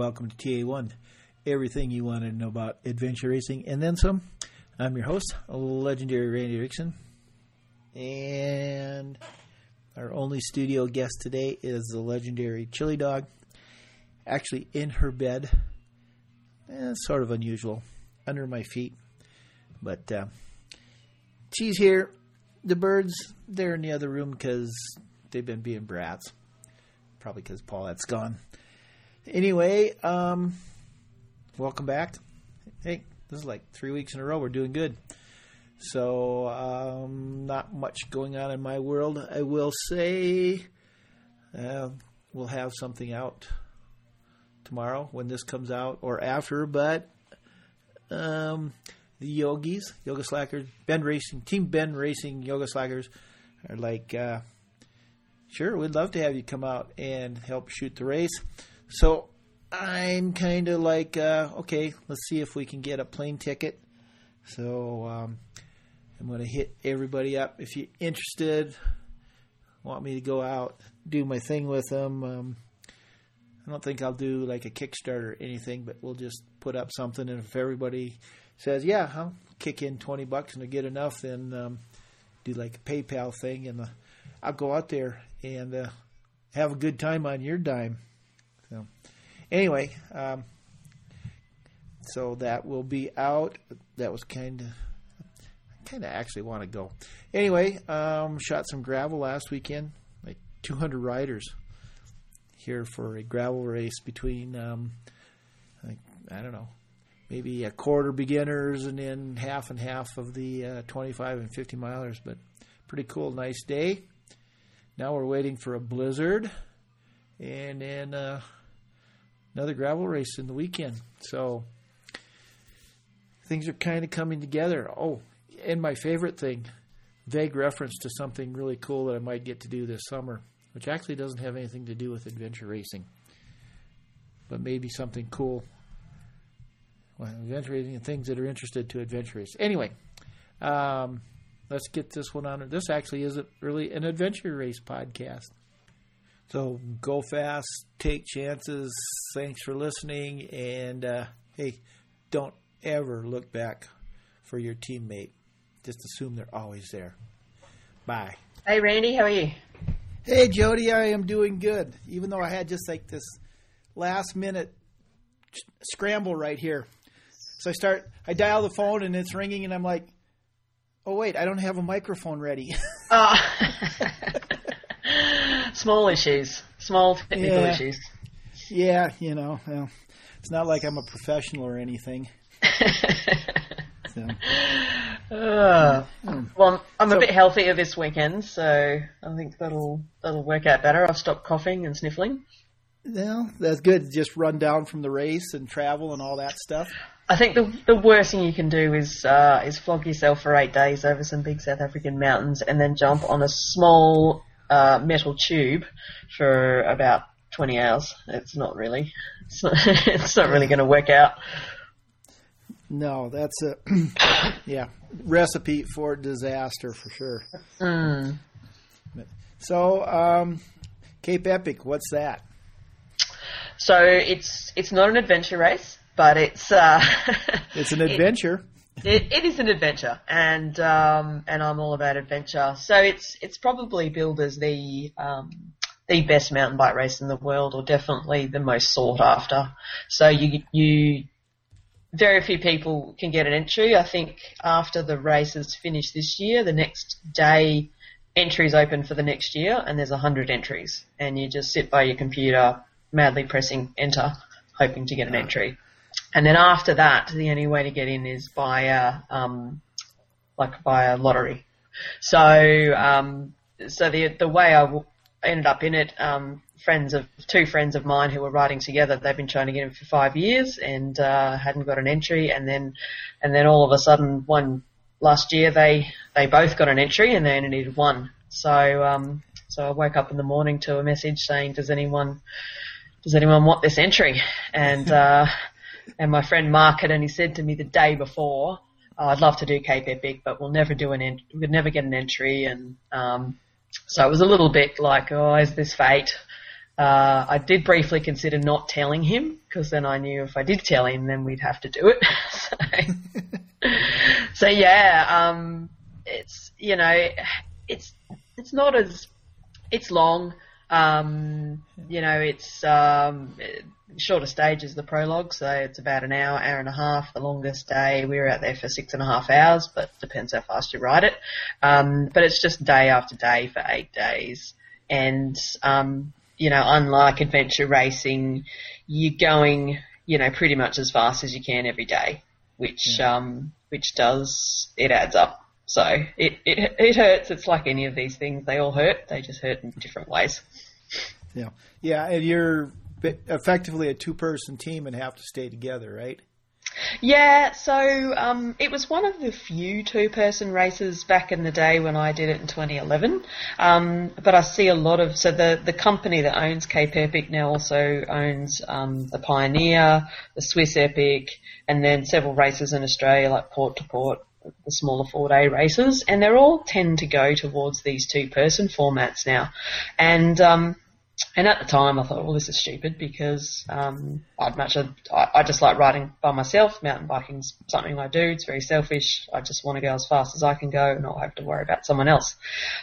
Welcome to TA1, everything you wanted to know about adventure racing and then some. I'm your host, legendary Randy Rickson, and our only studio guest today is the legendary Chili Dog, actually in her bed. Eh, sort of unusual, under my feet, but uh, she's here. The birds, they're in the other room because they've been being brats. Probably because Paulette's gone. Anyway, um, welcome back. Hey, this is like three weeks in a row. We're doing good. So, um, not much going on in my world. I will say uh, we'll have something out tomorrow when this comes out or after, but um, the yogis, yoga slackers, Bend Racing, Team Bend Racing yoga slackers are like, uh, sure, we'd love to have you come out and help shoot the race. So I'm kind of like, uh, okay, let's see if we can get a plane ticket. So um, I'm going to hit everybody up. If you're interested, want me to go out, do my thing with them. Um, I don't think I'll do like a Kickstarter or anything, but we'll just put up something. And if everybody says, yeah, I'll kick in 20 bucks and I get enough, then um, do like a PayPal thing. And uh, I'll go out there and uh, have a good time on your dime. So, anyway, um, so that will be out. That was kind of, kind of actually want to go. Anyway, um, shot some gravel last weekend, like 200 riders here for a gravel race between, um, like, I don't know, maybe a quarter beginners and then half and half of the uh, 25 and 50 milers. But pretty cool, nice day. Now we're waiting for a blizzard, and then uh, another gravel race in the weekend. So things are kind of coming together. Oh, and my favorite thing, vague reference to something really cool that I might get to do this summer, which actually doesn't have anything to do with adventure racing, but maybe something cool. Well, adventure racing and things that are interested to adventure race. Anyway, um, let's get this one on. This actually isn't really an adventure race podcast. So go fast, take chances. Thanks for listening. And uh, hey, don't ever look back for your teammate. Just assume they're always there. Bye. Hey, Randy, how are you? Hey, Jody, I am doing good. Even though I had just like this last minute scramble right here. So I start, I dial the phone and it's ringing, and I'm like, oh, wait, I don't have a microphone ready. Oh. Small issues, small technical Yeah. issues. yeah, you know, well, it's not like I'm a professional or anything. So, Uh, well, I'm So- a bit healthier this weekend, so I think that'll that'll work out better. I've stopped coughing and sniffling. well, that's good. Just run down from the race and travel and all that stuff. I think the the worst thing you can do is uh, is flog yourself for eight days over some big South African mountains and then jump on a small uh, metal tube for about twenty hours. It's not really, it's not, it's not really going to work out. No, that's a yeah recipe for disaster for sure. Mm. So, um, Cape Epic, what's that? So it's it's not an adventure race, but it's uh, It's an adventure. It, it is an adventure, and um, and I'm all about adventure. So it's it's probably billed as the um, the best mountain bike race in the world, or definitely the most sought after. So you you very few people can get an entry. I think after the race is finished this year, the next day entries open for the next year, and there's a hundred entries, and you just sit by your computer, madly pressing enter, hoping to get an entry. And then after that, the only way to get in is by a, um, like by a lottery. So, um, so the the way I w- ended up in it, um, friends of two friends of mine who were riding together, they've been trying to get in for five years and uh, hadn't got an entry, and then and then all of a sudden one last year they they both got an entry and they only needed one. So um, so I woke up in the morning to a message saying, does anyone does anyone want this entry? And uh, and my friend Mark had only said to me the day before, oh, I'd love to do Cape Epic, but we'll never do an ent- we'd never get an entry. And um, so it was a little bit like, oh, is this fate? Uh, I did briefly consider not telling him because then I knew if I did tell him, then we'd have to do it. so, so yeah, um, it's you know, it's it's not as it's long. Um, you know, it's um, shorter stage is the prologue, so it's about an hour, hour and a half. The longest day we were out there for six and a half hours, but depends how fast you ride it. Um, but it's just day after day for eight days, and um, you know, unlike adventure racing, you're going, you know, pretty much as fast as you can every day, which yeah. um, which does it adds up. So it, it it hurts. It's like any of these things; they all hurt. They just hurt in different ways. Yeah, yeah, and you're effectively a two-person team and have to stay together, right? Yeah, so um, it was one of the few two-person races back in the day when I did it in 2011. Um, but I see a lot of so the the company that owns Cape Epic now also owns um, the Pioneer, the Swiss Epic, and then several races in Australia like Port to Port the smaller four day races, and they're all tend to go towards these two person formats now. And um, and at the time, I thought, well, this is stupid because um, I'd much I, I just like riding by myself. Mountain biking's something I do. It's very selfish. I just want to go as fast as I can go, and not have to worry about someone else.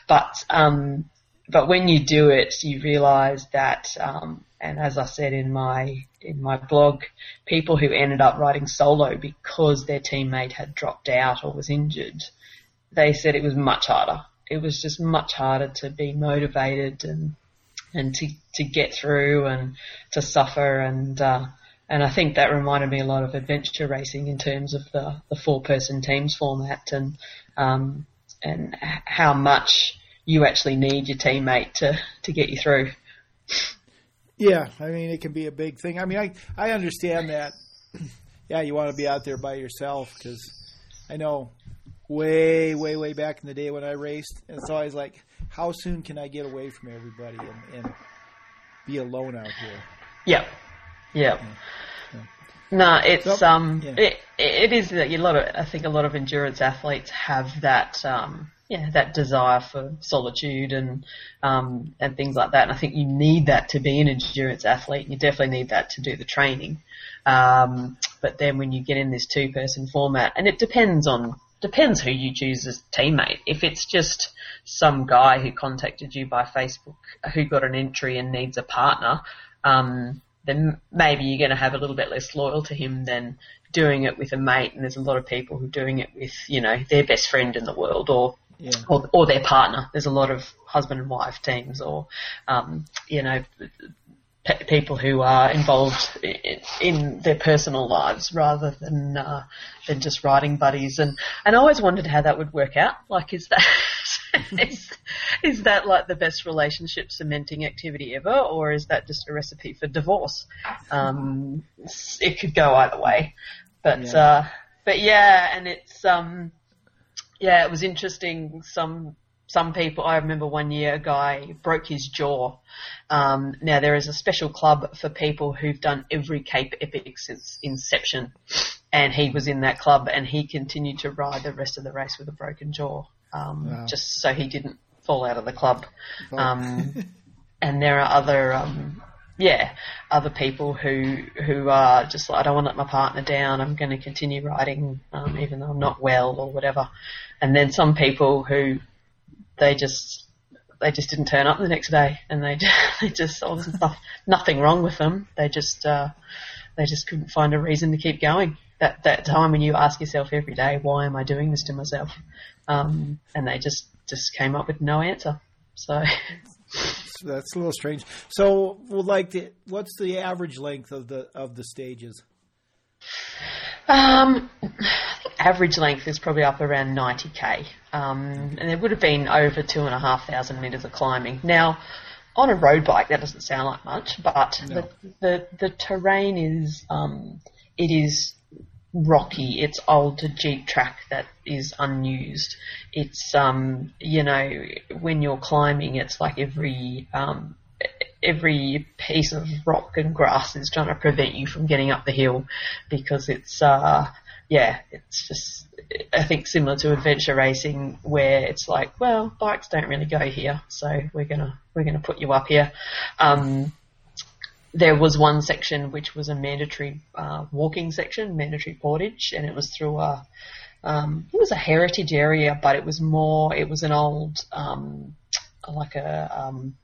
But um, but when you do it, you realise that, um, and as I said in my in my blog, people who ended up riding solo because their teammate had dropped out or was injured, they said it was much harder. It was just much harder to be motivated and and to to get through and to suffer and uh, and I think that reminded me a lot of adventure racing in terms of the, the four person teams format and um, and how much you actually need your teammate to, to get you through. Yeah, I mean it can be a big thing. I mean, I I understand that. Yeah, you want to be out there by yourself because I know way way way back in the day when I raced, and it's always like, how soon can I get away from everybody and, and be alone out here? Yeah, yeah. yeah. No, it's so, um, yeah. it it is a lot of I think a lot of endurance athletes have that um yeah, that desire for solitude and um, and things like that. And I think you need that to be an endurance athlete. You definitely need that to do the training. Um, but then when you get in this two person format, and it depends on depends who you choose as teammate. If it's just some guy who contacted you by Facebook who got an entry and needs a partner, um, then maybe you're going to have a little bit less loyal to him than doing it with a mate. And there's a lot of people who are doing it with, you know, their best friend in the world or yeah. or, or their partner. There's a lot of husband and wife teams, or um, you know, pe- people who are involved in, in, their personal lives rather than uh, than just riding buddies. And and I always wondered how that would work out. Like, is that is, is that like the best relationship cementing activity ever, or is that just a recipe for divorce? Um, it could go either way, but yeah. Uh, but yeah, and it's um yeah, it was interesting. Some some people. I remember one year a guy broke his jaw. Um, now there is a special club for people who've done every Cape Epic since inception, and he was in that club, and he continued to ride the rest of the race with a broken jaw, um, wow. just so he didn't fall out of the club. Um, and there are other um, yeah, other people who who are just like I don't want to let my partner down. I'm going to continue riding, um, even though I'm not well or whatever. And then some people who they just they just didn't turn up the next day, and they they just oh, there's nothing wrong with them. They just uh, they just couldn't find a reason to keep going. That that time when you ask yourself every day, why am I doing this to myself? Um, and they just just came up with no answer. So that's a little strange. So, like, the, what's the average length of the of the stages? Um, average length is probably up around 90k, um, and there would have been over two and a half thousand meters of climbing. Now, on a road bike, that doesn't sound like much, but no. the, the the terrain is um, it is rocky. It's old jeep track that is unused. It's um, you know, when you're climbing, it's like every um, every piece of rock and grass is trying to prevent you from getting up the hill because it's uh, yeah, it's just I think similar to adventure racing where it's like, well, bikes don't really go here, so we're gonna we're gonna put you up here. Um, there was one section which was a mandatory uh, walking section, mandatory portage, and it was through a um, it was a heritage area, but it was more it was an old um, like a um,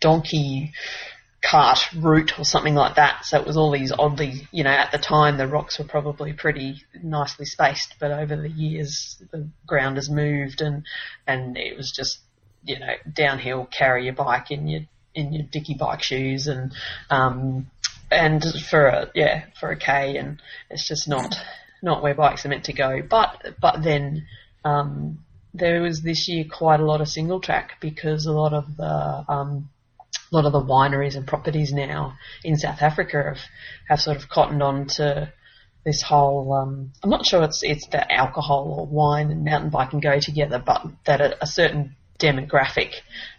donkey cart route or something like that. So it was all these oddly, you know, at the time the rocks were probably pretty nicely spaced, but over the years the ground has moved and and it was just, you know, downhill, carry your bike in your in your dicky bike shoes and um and for a yeah for a K and it's just not not where bikes are meant to go. But but then um, there was this year quite a lot of single track because a lot of the um, a lot of the wineries and properties now in South Africa have, have sort of cottoned on to this whole. Um, I'm not sure it's it's that alcohol or wine and mountain biking go together, but that a, a certain demographic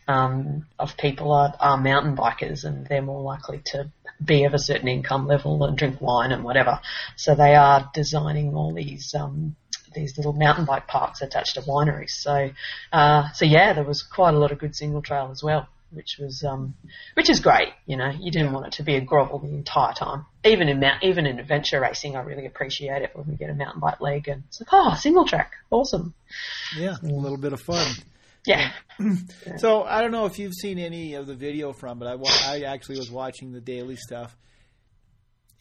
um, of people are, are mountain bikers and they're more likely to be of a certain income level and drink wine and whatever. So they are designing all these um, these little mountain bike parks attached to wineries. So uh, so yeah, there was quite a lot of good single trail as well which was um, which is great. You know, you didn't want it to be a grovel the entire time. Even in mount, even in adventure racing, I really appreciate it when we get a mountain bike leg and it's like, oh, single track, awesome. Yeah, a little bit of fun. Yeah. So I don't know if you've seen any of the video from, but I I actually was watching the daily stuff.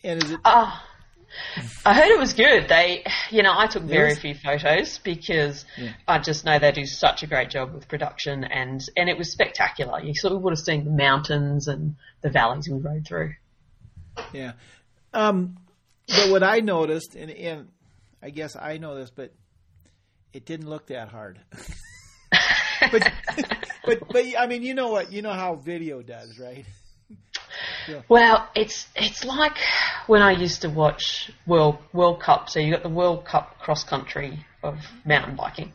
And is it? Ah. I heard it was good. They, you know, I took very few photos because Yeah. I just know they do such a great job with production, and and it was spectacular. You sort of would have seen the mountains and the valleys we rode through. Yeah. Um, but what I noticed, and, and I guess I know this, but it didn't look that hard. but, but, but I mean, you know what? You know how video does, right? Well, it's it's like when I used to watch World World Cup. So you got the World Cup cross country of mountain biking,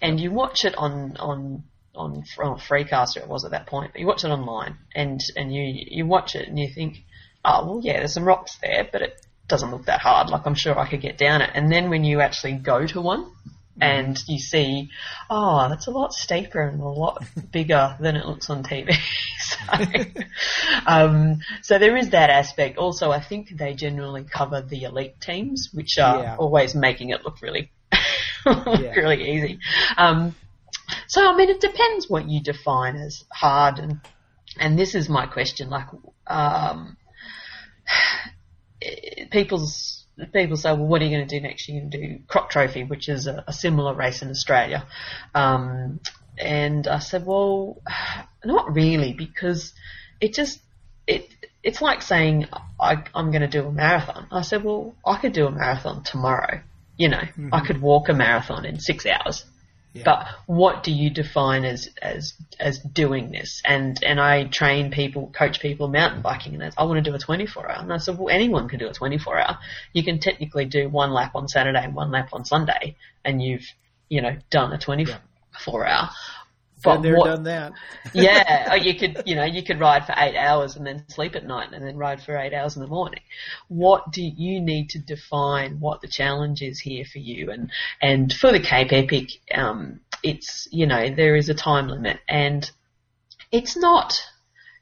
and you watch it on on on, on Freecaster. It was at that point, but you watch it online, and and you you watch it and you think, oh well, yeah, there's some rocks there, but it doesn't look that hard. Like I'm sure I could get down it. And then when you actually go to one. And you see, oh, that's a lot steeper and a lot bigger than it looks on TV. so, um, so there is that aspect. Also, I think they generally cover the elite teams, which are Yeah. always making it look really, look really easy. Um, so I mean, it depends what you define as hard, and and this is my question. Like, um, people's people say, well, what are you going to do next? You're going to do Croc Trophy, which is a, a similar race in Australia. Um, and I said, well, not really, because it just it it's like saying I, I'm going to do a marathon. I said, well, I could do a marathon tomorrow. You know, I could walk a marathon in six hours. Yeah. But what do you define as as as doing this? And and I train people, coach people mountain biking, and I want to do a 24 hour. And I said, well, anyone can do a 24 hour. You can technically do one lap on Saturday and one lap on Sunday, and you've you know done a 24 hour. Been there, what- done that. yeah, or you could, you know, you could ride for eight hours and then sleep at night and then ride for eight hours in the morning. What do you need to define what the challenge is here for you? And, and for the Cape Epic, um, it's, you know, there is a time limit and it's not,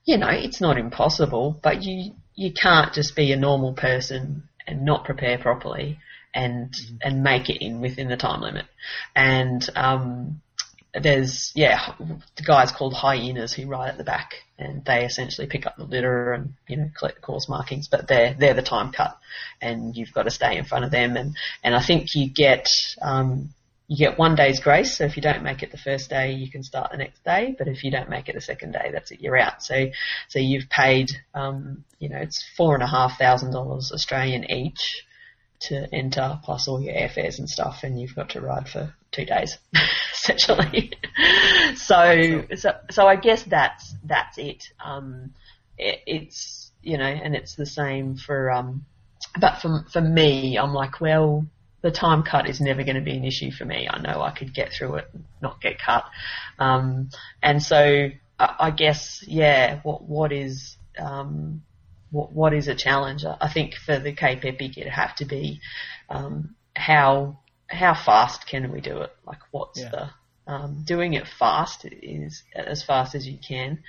you know, it's not impossible, but you, you can't just be a normal person and not prepare properly and, and make it in within the time limit. And, um, there's yeah the guys called hyenas who ride at the back and they essentially pick up the litter and you know collect the course markings but they're they're the time cut and you've got to stay in front of them and and I think you get um you get one day's grace so if you don't make it the first day you can start the next day but if you don't make it the second day that's it you're out. So so you've paid um you know it's four and a half thousand dollars Australian each to enter plus all your airfares and stuff and you've got to ride for two days essentially. So so so I guess that's that's it. Um it, it's you know and it's the same for um but for for me I'm like well the time cut is never going to be an issue for me. I know I could get through it and not get cut. Um and so I, I guess yeah what what is um what, what is a challenge? I think for the Cape Epic, it'd have to be um, how how fast can we do it? Like, what's Yeah. the um, doing it fast is as fast as you can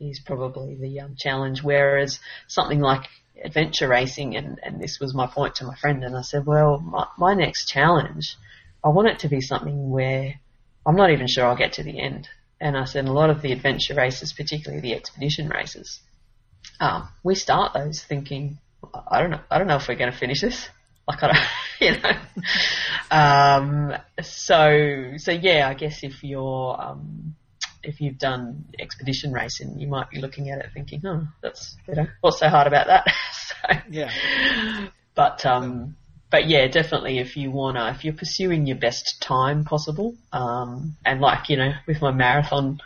is probably the um, challenge. Whereas something like adventure racing, and, and this was my point to my friend, and I said, well, my, my next challenge, I want it to be something where I'm not even sure I'll get to the end. And I said, a lot of the adventure races, particularly the expedition races, um, we start those thinking, I don't know, I don't know if we're going to finish this. Like I don't, you know. um, so so yeah, I guess if you're um, if you've done expedition racing, you might be looking at it thinking, oh, that's you know, what's so hard about that? so, Yeah. but um, but yeah, definitely if you wanna, if you're pursuing your best time possible, um, and like you know, with my marathon,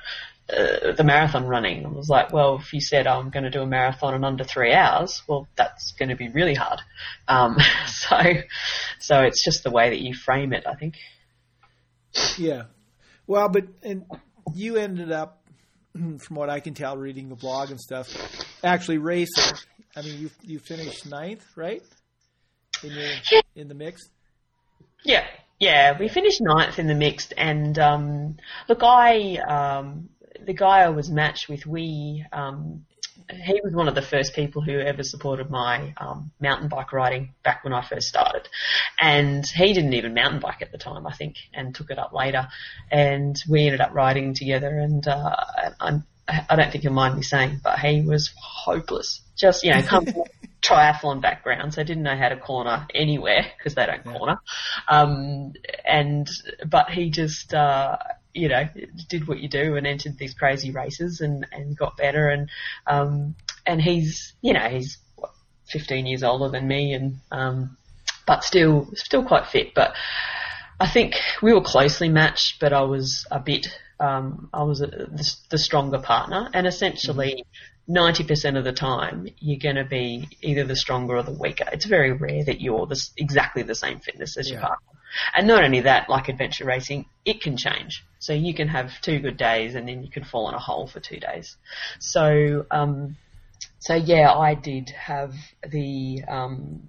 uh, the marathon running, I was like, well, if you said I'm going to do a marathon in under three hours, well, that's going to be really hard. Um, so, so it's just the way that you frame it, I think. Yeah. Well, but and you ended up, from what I can tell, reading the blog and stuff, actually racing. I mean, you you finished ninth, right? In your in the mix. Yeah, yeah, we finished ninth in the mixed, and um, look, I um, the guy I was matched with, we um, he was one of the first people who ever supported my um, mountain bike riding back when I first started, and he didn't even mountain bike at the time, I think, and took it up later, and we ended up riding together, and uh, I'm, I don't think you'll mind me saying, but he was hopeless. Just you know, come triathlon background, so didn't know how to corner anywhere because they don't corner, um, and but he just. Uh, you know, did what you do and entered these crazy races and, and got better and, um, and he's, you know, he's what, 15 years older than me and, um, but still, still quite fit. But I think we were closely matched, but I was a bit, um, I was a, the, the stronger partner and essentially 90% of the time you're going to be either the stronger or the weaker. It's very rare that you're the, exactly the same fitness as your partner. And not only that, like adventure racing, it can change. So you can have two good days and then you can fall in a hole for two days. So, um, so yeah, I did have the, um,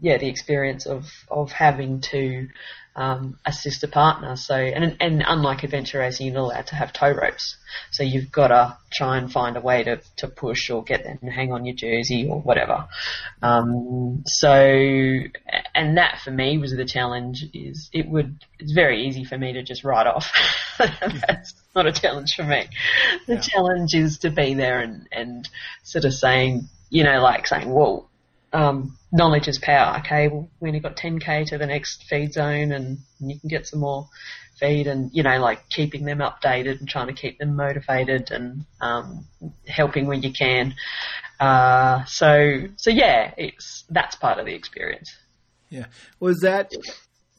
yeah, the experience of, of having to, um, assist a partner. So, and, and unlike adventure racing, you're not allowed to have tow ropes. So you've got to try and find a way to, to push or get them to hang on your jersey or whatever. Um, so, and that for me was the challenge is it would, it's very easy for me to just write off. That's not a challenge for me. The Yeah. challenge is to be there and, and sort of saying, you know, like saying, well. um, knowledge is power. Okay, well, we only got 10k to the next feed zone, and, and you can get some more feed, and you know, like keeping them updated and trying to keep them motivated and um, helping when you can. Uh, so, so yeah, it's that's part of the experience. Yeah. Was that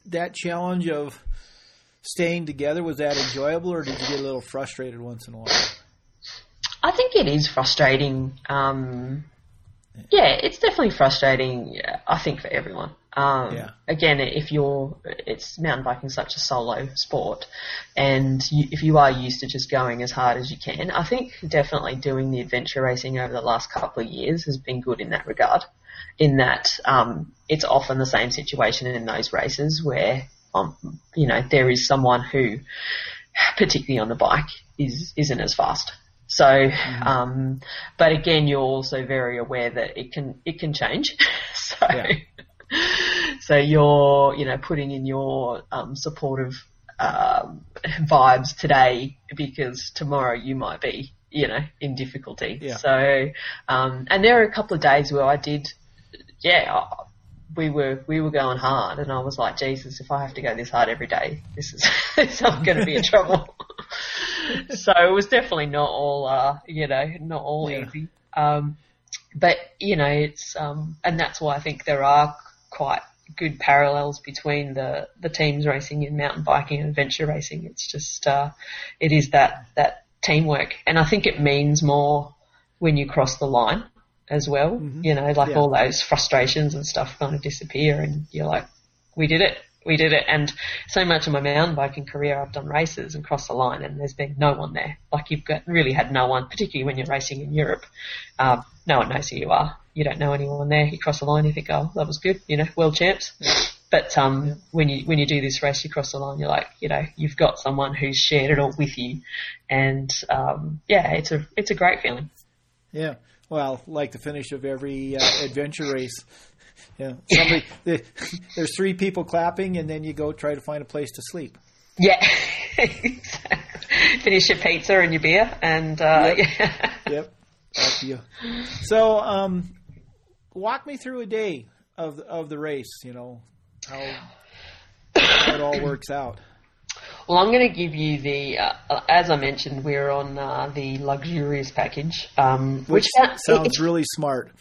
that challenge of staying together was that enjoyable, or did you get a little frustrated once in a while? I think it is frustrating. Um, yeah, it's definitely frustrating. I think for everyone. Um, Yeah. Again, if you're, it's mountain biking is such a solo sport, and you, if you are used to just going as hard as you can, I think definitely doing the adventure racing over the last couple of years has been good in that regard. In that, um, it's often the same situation in those races where, um, you know, there is someone who, particularly on the bike, is isn't as fast. So, um, but again, you're also very aware that it can it can change. so, Yeah. so you're you know putting in your um, supportive um, vibes today because tomorrow you might be you know in difficulty. Yeah. So, um, and there are a couple of days where I did, yeah. We were we were going hard, and I was like, Jesus, if I have to go this hard every day, this is I'm going to be in trouble. so it was definitely not all, uh, you know, not all Yeah. easy. Um, but you know, it's um, and that's why I think there are quite good parallels between the the teams racing in mountain biking and adventure racing. It's just uh, it is that that teamwork, and I think it means more when you cross the line as well. You know, like Yeah. all those frustrations and stuff kind of disappear, and you're like, we did it. We did it, and so much of my mountain biking career, I've done races and crossed the line, and there's been no one there. Like you've got really had no one, particularly when you're racing in Europe. Um, no one knows who you are. You don't know anyone there. You cross the line, you think, oh, that was good, you know, world champs. But um, yeah. when you when you do this race, you cross the line. You're like, you know, you've got someone who's shared it all with you, and um, yeah, it's a it's a great feeling. Yeah, well, like the finish of every uh, adventure race. Yeah, somebody there's three people clapping, and then you go try to find a place to sleep. Yeah. Finish your pizza and your beer, and uh, yep. Yeah. yep. You. So, um, walk me through a day of of the race. You know how, how it all works out. Well, I'm going to give you the, uh, as I mentioned, we're on uh, the luxurious package, um, which, which, sounds it, really smart.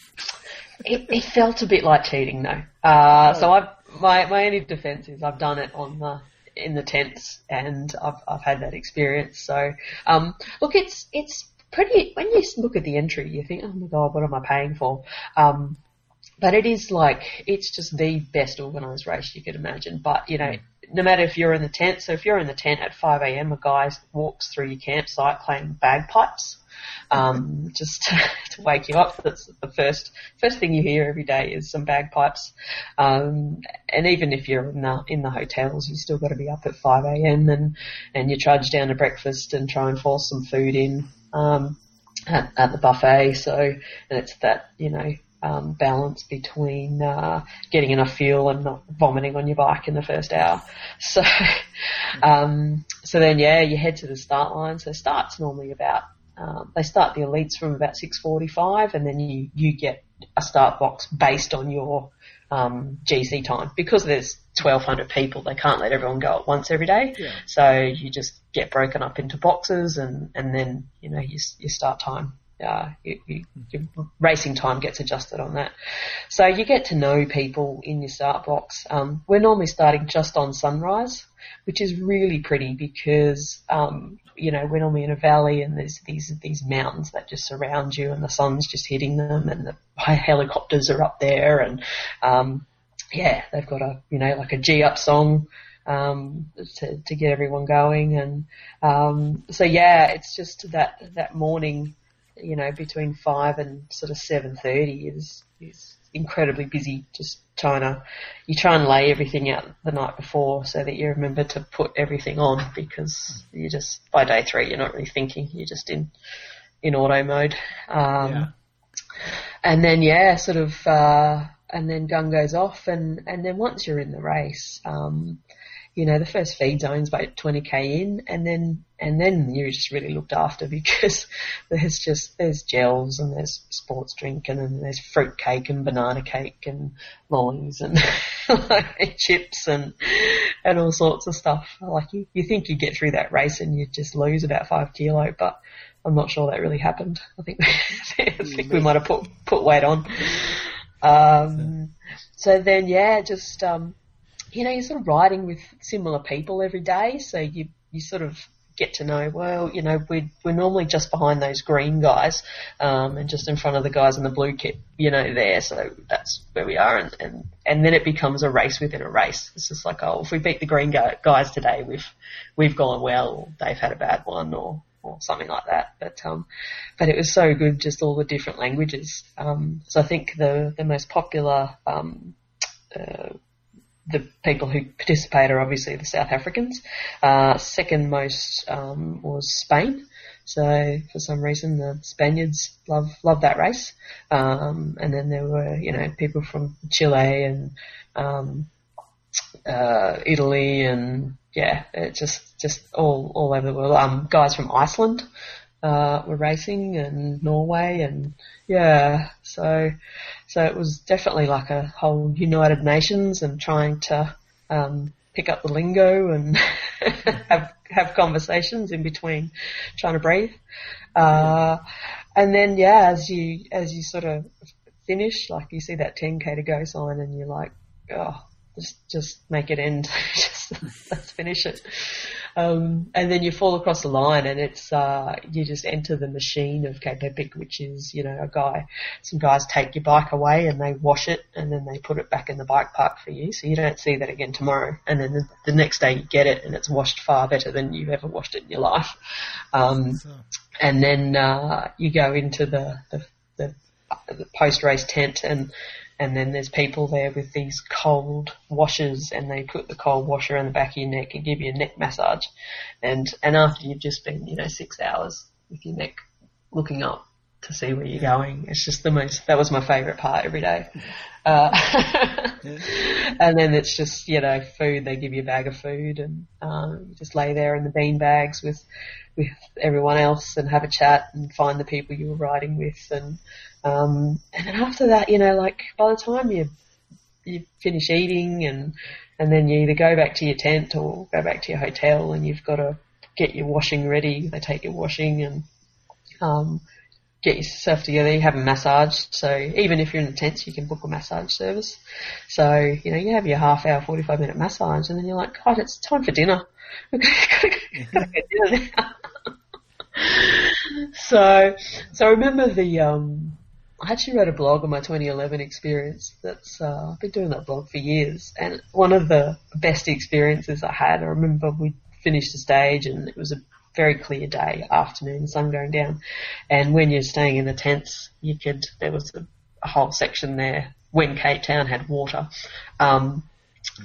It, it, felt a bit like cheating, though. Uh, oh. So I've my my only defence is I've done it on the in the tents, and I've I've had that experience. So um, look, it's it's pretty. When you look at the entry, you think, oh my god, what am I paying for? Um, but it is like it's just the best organised race you could imagine. But you know, no matter if you're in the tent, so if you're in the tent at 5 a.m., a guy walks through your campsite playing bagpipes um, just to, to, wake you up. That's the first first thing you hear every day is some bagpipes. Um, and even if you're in the in the hotels, you still got to be up at 5 a.m. and and you trudge down to breakfast and try and force some food in um, at, at the buffet. So and it's that you know um, balance between uh, getting enough fuel and not vomiting on your bike in the first hour. So, um, so then yeah, you head to the start line. So start's normally about um, they start the elites from about 6:45, and then you you get a start box based on your um, GC time because there's 1,200 people. They can't let everyone go at once every day, yeah. so you just get broken up into boxes, and and then you know your, your start time. Uh, you, you, your racing time gets adjusted on that. So you get to know people in your start box. Um, we're normally starting just on sunrise, which is really pretty because um, you know, we're normally in a valley and there's these these mountains that just surround you and the sun's just hitting them and the helicopters are up there and um, yeah, they've got a you know like a G up song um, to to get everyone going and um, so yeah, it's just that that morning, you know, between five and sort of seven thirty is is incredibly busy just trying to, you try and lay everything out the night before so that you remember to put everything on because you just, by day three, you're not really thinking, you're just in, in auto mode. Um, yeah. and then yeah, sort of, uh, and then gun goes off and, and then once you're in the race, um, you know, the first feed zone's about 20k in and then, and then you're just really looked after because there's just, there's gels and there's sports drink and then there's fruit cake and banana cake and lollies and chips and, and all sorts of stuff. Like you, you think you get through that race and you just lose about five kilo, but I'm not sure that really happened. I think, I think we might have put, put weight on. Um, so then yeah, just, um, you know, you're sort of riding with similar people every day, so you you sort of get to know, well, you know, we're, we're normally just behind those green guys, um, and just in front of the guys in the blue kit, you know, there. So that's where we are. And, and, and then it becomes a race within a race. It's just like, oh, if we beat the green guys today, we've, we've gone well, they've had a bad one, or, or something like that. But, um, but it was so good, just all the different languages. Um, so I think the, the most popular, um, uh, the people who participate are obviously the South Africans. Uh, second most um, was Spain. So for some reason the Spaniards love love that race. Um, and then there were you know people from Chile and um, uh, Italy and yeah, it just just all all over the world. Um, guys from Iceland uh, were racing and Norway and yeah, so so it was definitely like a whole United Nations and trying to um, pick up the lingo and have have conversations in between trying to breathe. Uh, and then yeah, as you as you sort of finish, like you see that 10k to go sign, and you're like, oh, just just make it end. just let's finish it. Um, and then you fall across the line and it's, uh, you just enter the machine of Cape Epic, which is, you know, a guy, some guys take your bike away and they wash it and then they put it back in the bike park for you. So you don't see that again tomorrow. And then the, the next day you get it and it's washed far better than you've ever washed it in your life. Um, and then, uh, you go into the, the, the, the post race tent and, and then there's people there with these cold washers, and they put the cold washer on the back of your neck and give you a neck massage, and and after you've just been you know six hours with your neck looking up to see where you're going. It's just the most, that was my favourite part every day. Uh, and then it's just, you know, food, they give you a bag of food and, um, you just lay there in the bean bags with, with everyone else and have a chat and find the people you were riding with and, um, and then after that, you know, like by the time you, you finish eating and, and then you either go back to your tent or go back to your hotel and you've got to get your washing ready. They take your washing and, um, get yourself together, you have a massage. So even if you're in the tents, you can book a massage service. So, you know, you have your half hour, 45 minute massage and then you're like, God, it's time for dinner. Dinner now. so, so remember the, um, I actually wrote a blog on my 2011 experience. That's uh, I've been doing that blog for years, and one of the best experiences I had. I remember we finished the stage, and it was a very clear day, afternoon, sun going down. And when you're staying in the tents, you could, there was a, a whole section there when Cape Town had water. Um,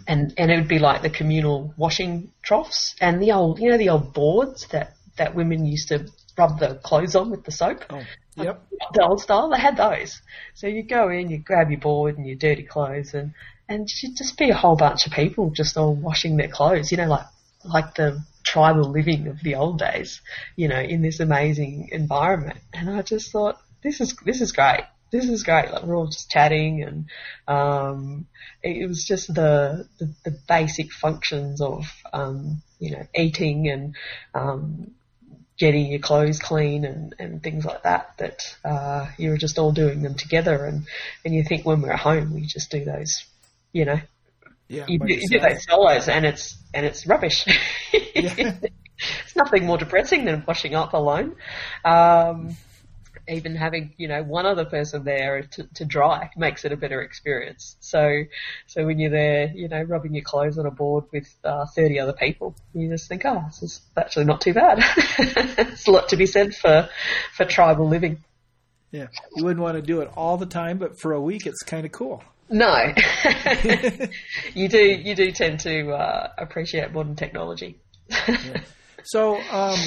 and, and it would be like the communal washing troughs and the old, you know, the old boards that, that women used to rub the clothes on with the soap. Oh, yep. The old style, they had those. So you go in, you grab your board and your dirty clothes and, and you'd just be a whole bunch of people just all washing their clothes, you know, like, like the tribal living of the old days, you know, in this amazing environment. And I just thought, this is, this is great. This is great. Like we're all just chatting and, um, it was just the, the, the basic functions of, um, you know, eating and, um, getting your clothes clean and, and things like that, that, uh, you were just all doing them together. And, and you think when we're at home, we just do those, you know, Yeah. you, you do those solos and it's and it's rubbish. it's nothing more depressing than washing up alone. Um, even having you know one other person there to, to dry makes it a better experience. So so when you're there, you know, rubbing your clothes on a board with uh, 30 other people, you just think, oh, this is actually not too bad. It's a lot to be said for for tribal living. Yeah. You wouldn't want to do it all the time, but for a week, it's kind of cool. No, you do you do tend to uh, appreciate modern technology. So, um,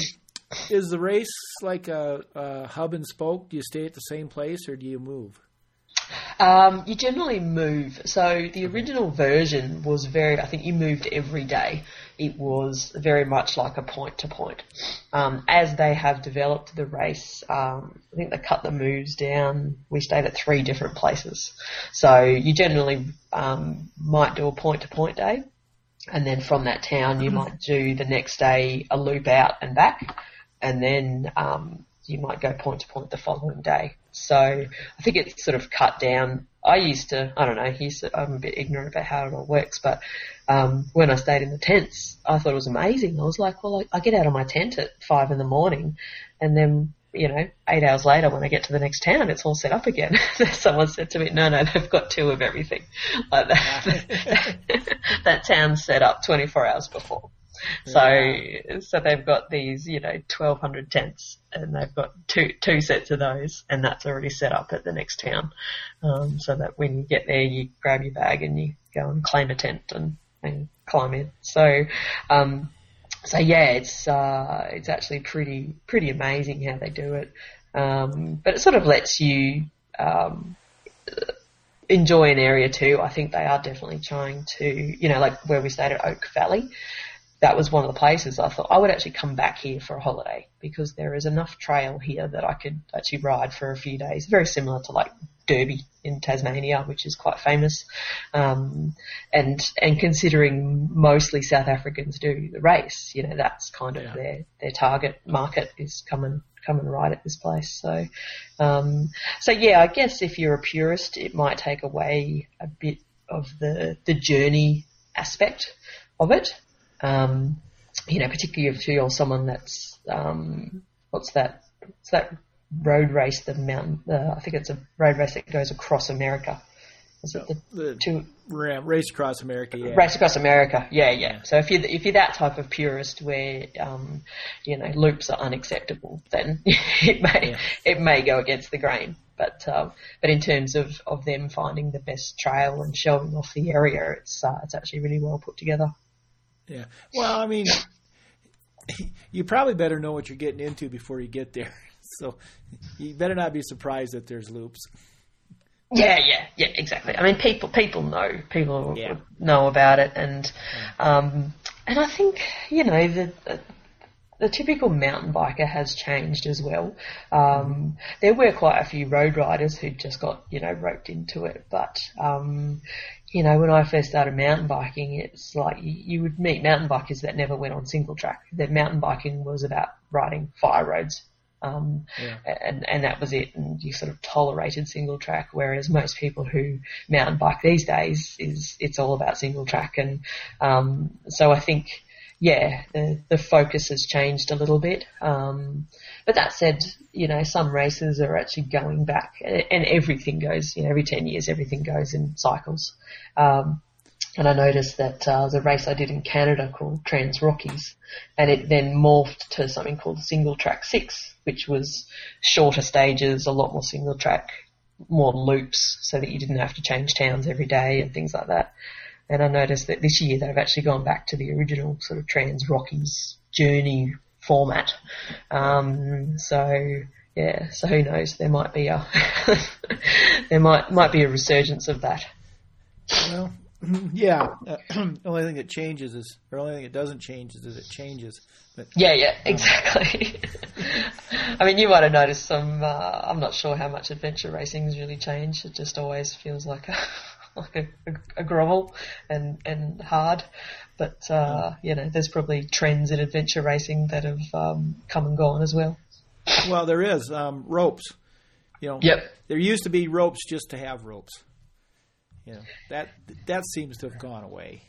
is the race like a, a hub and spoke? Do you stay at the same place or do you move? Um, you generally move. So the original version was very, I think you moved every day. It was very much like a point to point. Um, as they have developed the race, um, I think they cut the moves down. We stayed at three different places. So you generally um, might do a point to point day. And then from that town, you might do the next day a loop out and back. And then um, you might go point to point the following day. So I think it's sort of cut down. I used to, I don't know, used to, I'm a bit ignorant about how it all works, but um, when I stayed in the tents, I thought it was amazing. I was like, well, I, I get out of my tent at five in the morning, and then you know, eight hours later when I get to the next town, it's all set up again. Someone said to me, no, no, they've got two of everything. Like that, that town's set up 24 hours before. So, so they've got these, you know, 1200 tents and they've got two, two sets of those and that's already set up at the next town. Um, so that when you get there, you grab your bag and you go and claim a tent and, and climb in. So, um, so yeah, it's, uh, it's actually pretty, pretty amazing how they do it. Um, but it sort of lets you, um, enjoy an area too. I think they are definitely trying to, you know, like where we stayed at Oak Valley. That was one of the places I thought I would actually come back here for a holiday because there is enough trail here that I could actually ride for a few days. Very similar to like Derby in Tasmania, which is quite famous. Um, and, and considering mostly South Africans do the race, you know, that's kind of Yeah. their, their target market is come and, come and ride at this place. So, um, so yeah, I guess if you're a purist, it might take away a bit of the, the journey aspect of it. Um, you know, particularly if you're someone that's, um, what's that, what's that road race, the mountain, uh, I think it's a road race that goes across America. Is it the The two, ra- race across America, yeah. race across America. Yeah, yeah. So if you're if you're that type of purist where um, you know loops are unacceptable, then it may Yeah. it may go against the grain. but um, but in terms of, of them finding the best trail and showing off the area, it's uh, it's actually really well put together. Yeah. Well, I mean, you probably better know what you're getting into before you get there. So you better not be surprised that there's loops. Yeah, yeah, yeah, exactly. I mean, people people know people Yeah. know about it, and um, and I think you know the. the the typical mountain biker has changed as well. Um, there were quite a few road riders who just got, you know, roped into it. But, um, you know, when I first started mountain biking, it's like you, you would meet mountain bikers that never went on single track. That mountain biking was about riding fire roads. Um, Yeah. and, and that was it. And you sort of tolerated single track, whereas most people who mountain bike these days is, it's all about single track. And, um, so I think, yeah, the, the focus has changed a little bit. Um, but that said, you know, some races are actually going back and, everything goes, you know, every 10 years, everything goes in cycles. Um, and I noticed that uh, the race I did in Canada called Trans Rockies, and it then morphed to something called Single Track Six, which was shorter stages, a lot more single track, more loops, so that you didn't have to change towns every day and things like that. And I noticed that this year they've actually gone back to the original sort of Trans Rockies journey format. Um, so yeah, so who knows? There might be a there might might be a resurgence of that. Well, yeah. Uh, the only thing that changes is, or the only thing that doesn't change is that it changes. But Yeah, yeah, exactly. I mean, you might have noticed some. Uh, I'm not sure how much adventure racing's really changed. It just always feels like a like a, a, a grovel and and hard. But uh, you know, there's probably trends in adventure racing that have um, come and gone as well. well, there is um, ropes. You know, Yep. there used to be ropes just to have ropes. You know that that seems to have gone away.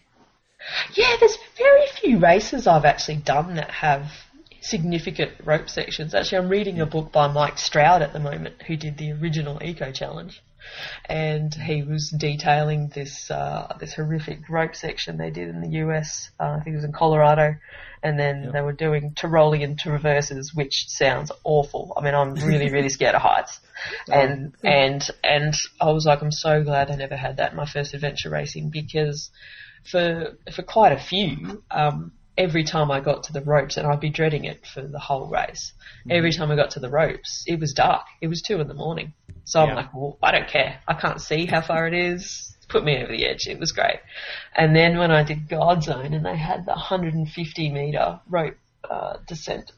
Yeah, there's very few races I've actually done that have significant rope sections. Actually, I'm reading a book by Mike Stroud at the moment, who did the original Eco Challenge, and he was detailing this uh, this horrific rope section they did in the US. Uh, I think it was in Colorado, and then they were doing Tyrolean traverses, which sounds awful. I mean, I'm really really scared of heights, and and and I was like, I'm so glad I never had that in my first adventure racing because for for quite a few, um, every time I got to the ropes, and I'd be dreading it for the whole race. Every time I got to the ropes, it was dark. It was two in the morning. So I'm like, well, I don't care. I can't see how far it is. Put me over the edge. It was great. And then when I did GODZone, and they had the 150 meter rope uh, descent,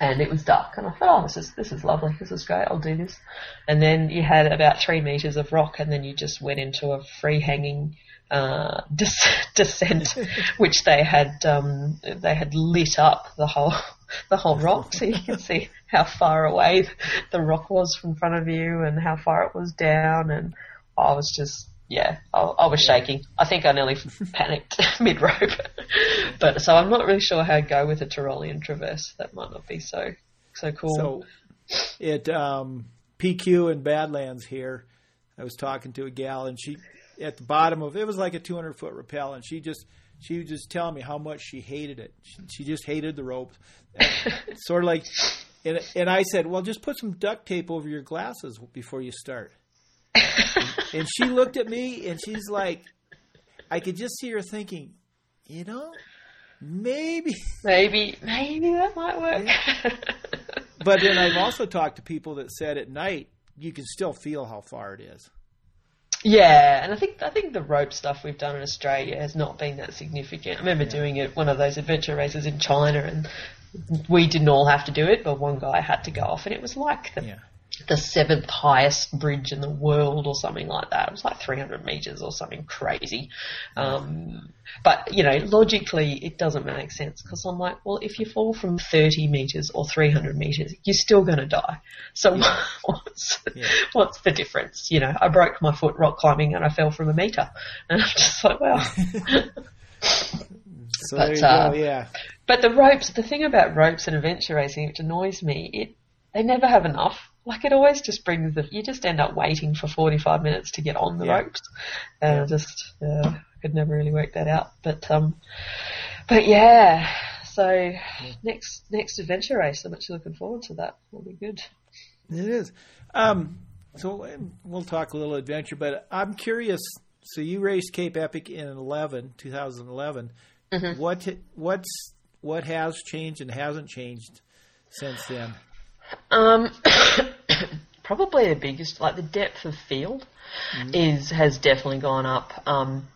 and it was dark, and I thought, oh, this is this is lovely. This is great. I'll do this. And then you had about three meters of rock, and then you just went into a free hanging uh, des- descent, which they had um, they had lit up the whole the whole rock, so you can see how far away the rock was from front of you and how far it was down. And I was just yeah, I, I was shaking. I think I nearly panicked mid rope. but so I'm not really sure how to go with a Tyrolean traverse. That might not be so so cool. So, at um, PQ and Badlands here, I was talking to a gal, and she at the bottom of it was like a 200 foot rappel, and she just she was just telling me how much she hated it. She, she just hated the ropes, sort of like. And, and I said, well, just put some duct tape over your glasses before you start. and she looked at me, and she's like, I could just see her thinking, you know, maybe maybe maybe that might work. But then I've also talked to people that said at night you can still feel how far it is. Yeah, and I think I think the rope stuff we've done in Australia has not been that significant. I remember doing it one of those adventure races in China, and we didn't all have to do it, but one guy had to go off, and it was like the Yeah. The seventh highest bridge in the world or something like that. It was like 300 meters or something crazy. Um, but, you know, logically it doesn't make sense because I'm like, well, if you fall from 30 meters or 300 meters, you're still going to die. So what's, what's the difference? You know, I broke my foot rock climbing and I fell from a meter. And I'm just like, well. So But, uh, go. Yeah. But the ropes, the thing about ropes and adventure racing, which annoys me, it they never have enough. Like it always just brings the you just end up waiting for forty five minutes to get on the Yeah. ropes, and I just uh, could never really work that out. But um, but yeah. So next next adventure race, I'm actually looking forward to that. Will be good. It is. Um, So we'll talk a little adventure, but I'm curious. So you raced Cape Epic in 11, 2011. Mm-hmm. What what's what has changed and hasn't changed since then? Um, probably the biggest, like the depth of field, mm-hmm. is has definitely gone up. Um,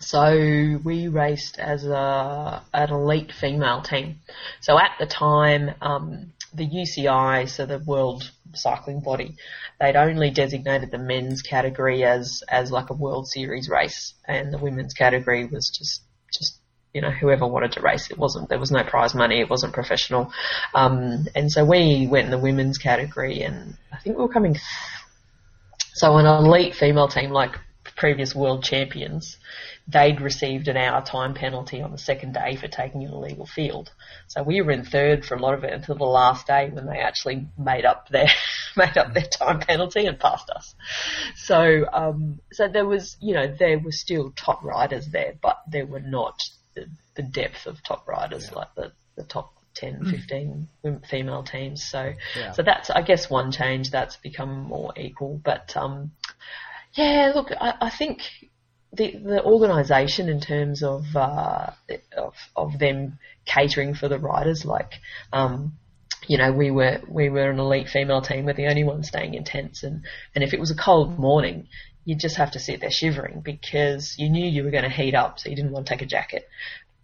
so we raced as a an elite female team. So at the time, um, the UCI, so the World Cycling Body, they'd only designated the men's category as as like a World Series race, and the women's category was just just you know whoever wanted to race. It wasn't there was no prize money. It wasn't professional, um, and so we went in the women's category, and I think we were coming. So an elite female team like previous world champions they'd received an hour time penalty on the second day for taking an illegal field. So we were in third for a lot of it until the last day when they actually made up their made up their time penalty and passed us. So um, so there was you know there were still top riders there, but there were not the, the depth of top riders yeah. like the the top 10, 15 female teams. So, yeah. so that's, I guess, one change that's become more equal. But, um, yeah, look, I, I think the the organisation in terms of, uh, of of them catering for the riders, like um, you know, we were we were an elite female team. We're the only ones staying in tents, and and if it was a cold morning, you'd just have to sit there shivering because you knew you were going to heat up, so you didn't want to take a jacket.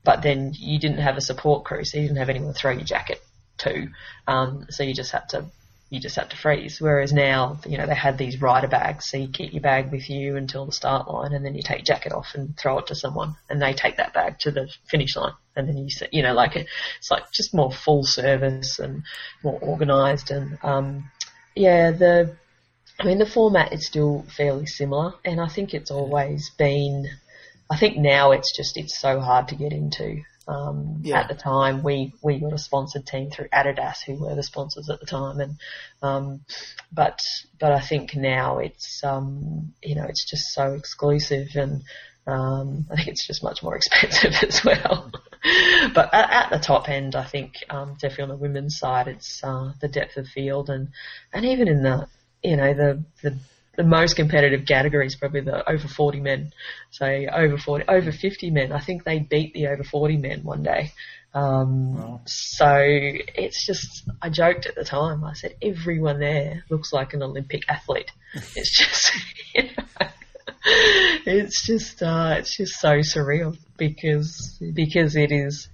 But then you didn't have a support crew, so you didn't have anyone to throw your jacket to. Um, so you just had to you just had to freeze. Whereas now, you know, they had these rider bags, so you keep your bag with you until the start line, and then you take jacket off and throw it to someone, and they take that bag to the finish line, and then you, you know, like it's like just more full service and more organised, and um, yeah, the, I mean, the format is still fairly similar, and I think it's always been. I think now it's just it's so hard to get into. Um, yeah. At the time, we, we got a sponsored team through Adidas, who were the sponsors at the time, and um, but but I think now it's um, you know it's just so exclusive, and um, I think it's just much more expensive as well. but at, at, the top end, I think um, definitely on the women's side, it's uh, the depth of field, and and even in the you know the the the most competitive category is probably the over 40 men. So over 40, over 50 men. I think they beat the over 40 men one day. Um, wow. So it's just, I joked at the time. I said everyone there looks like an Olympic athlete. It's just, you know, it's just, uh, it's just so surreal because because it is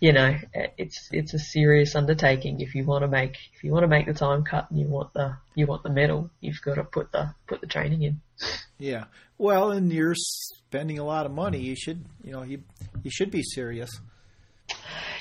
you know, it's it's a serious undertaking. If you want to make if you want to make the time cut and you want the you want the medal, you've got to put the put the training in. Yeah, well, and you're spending a lot of money. You should you know you you should be serious.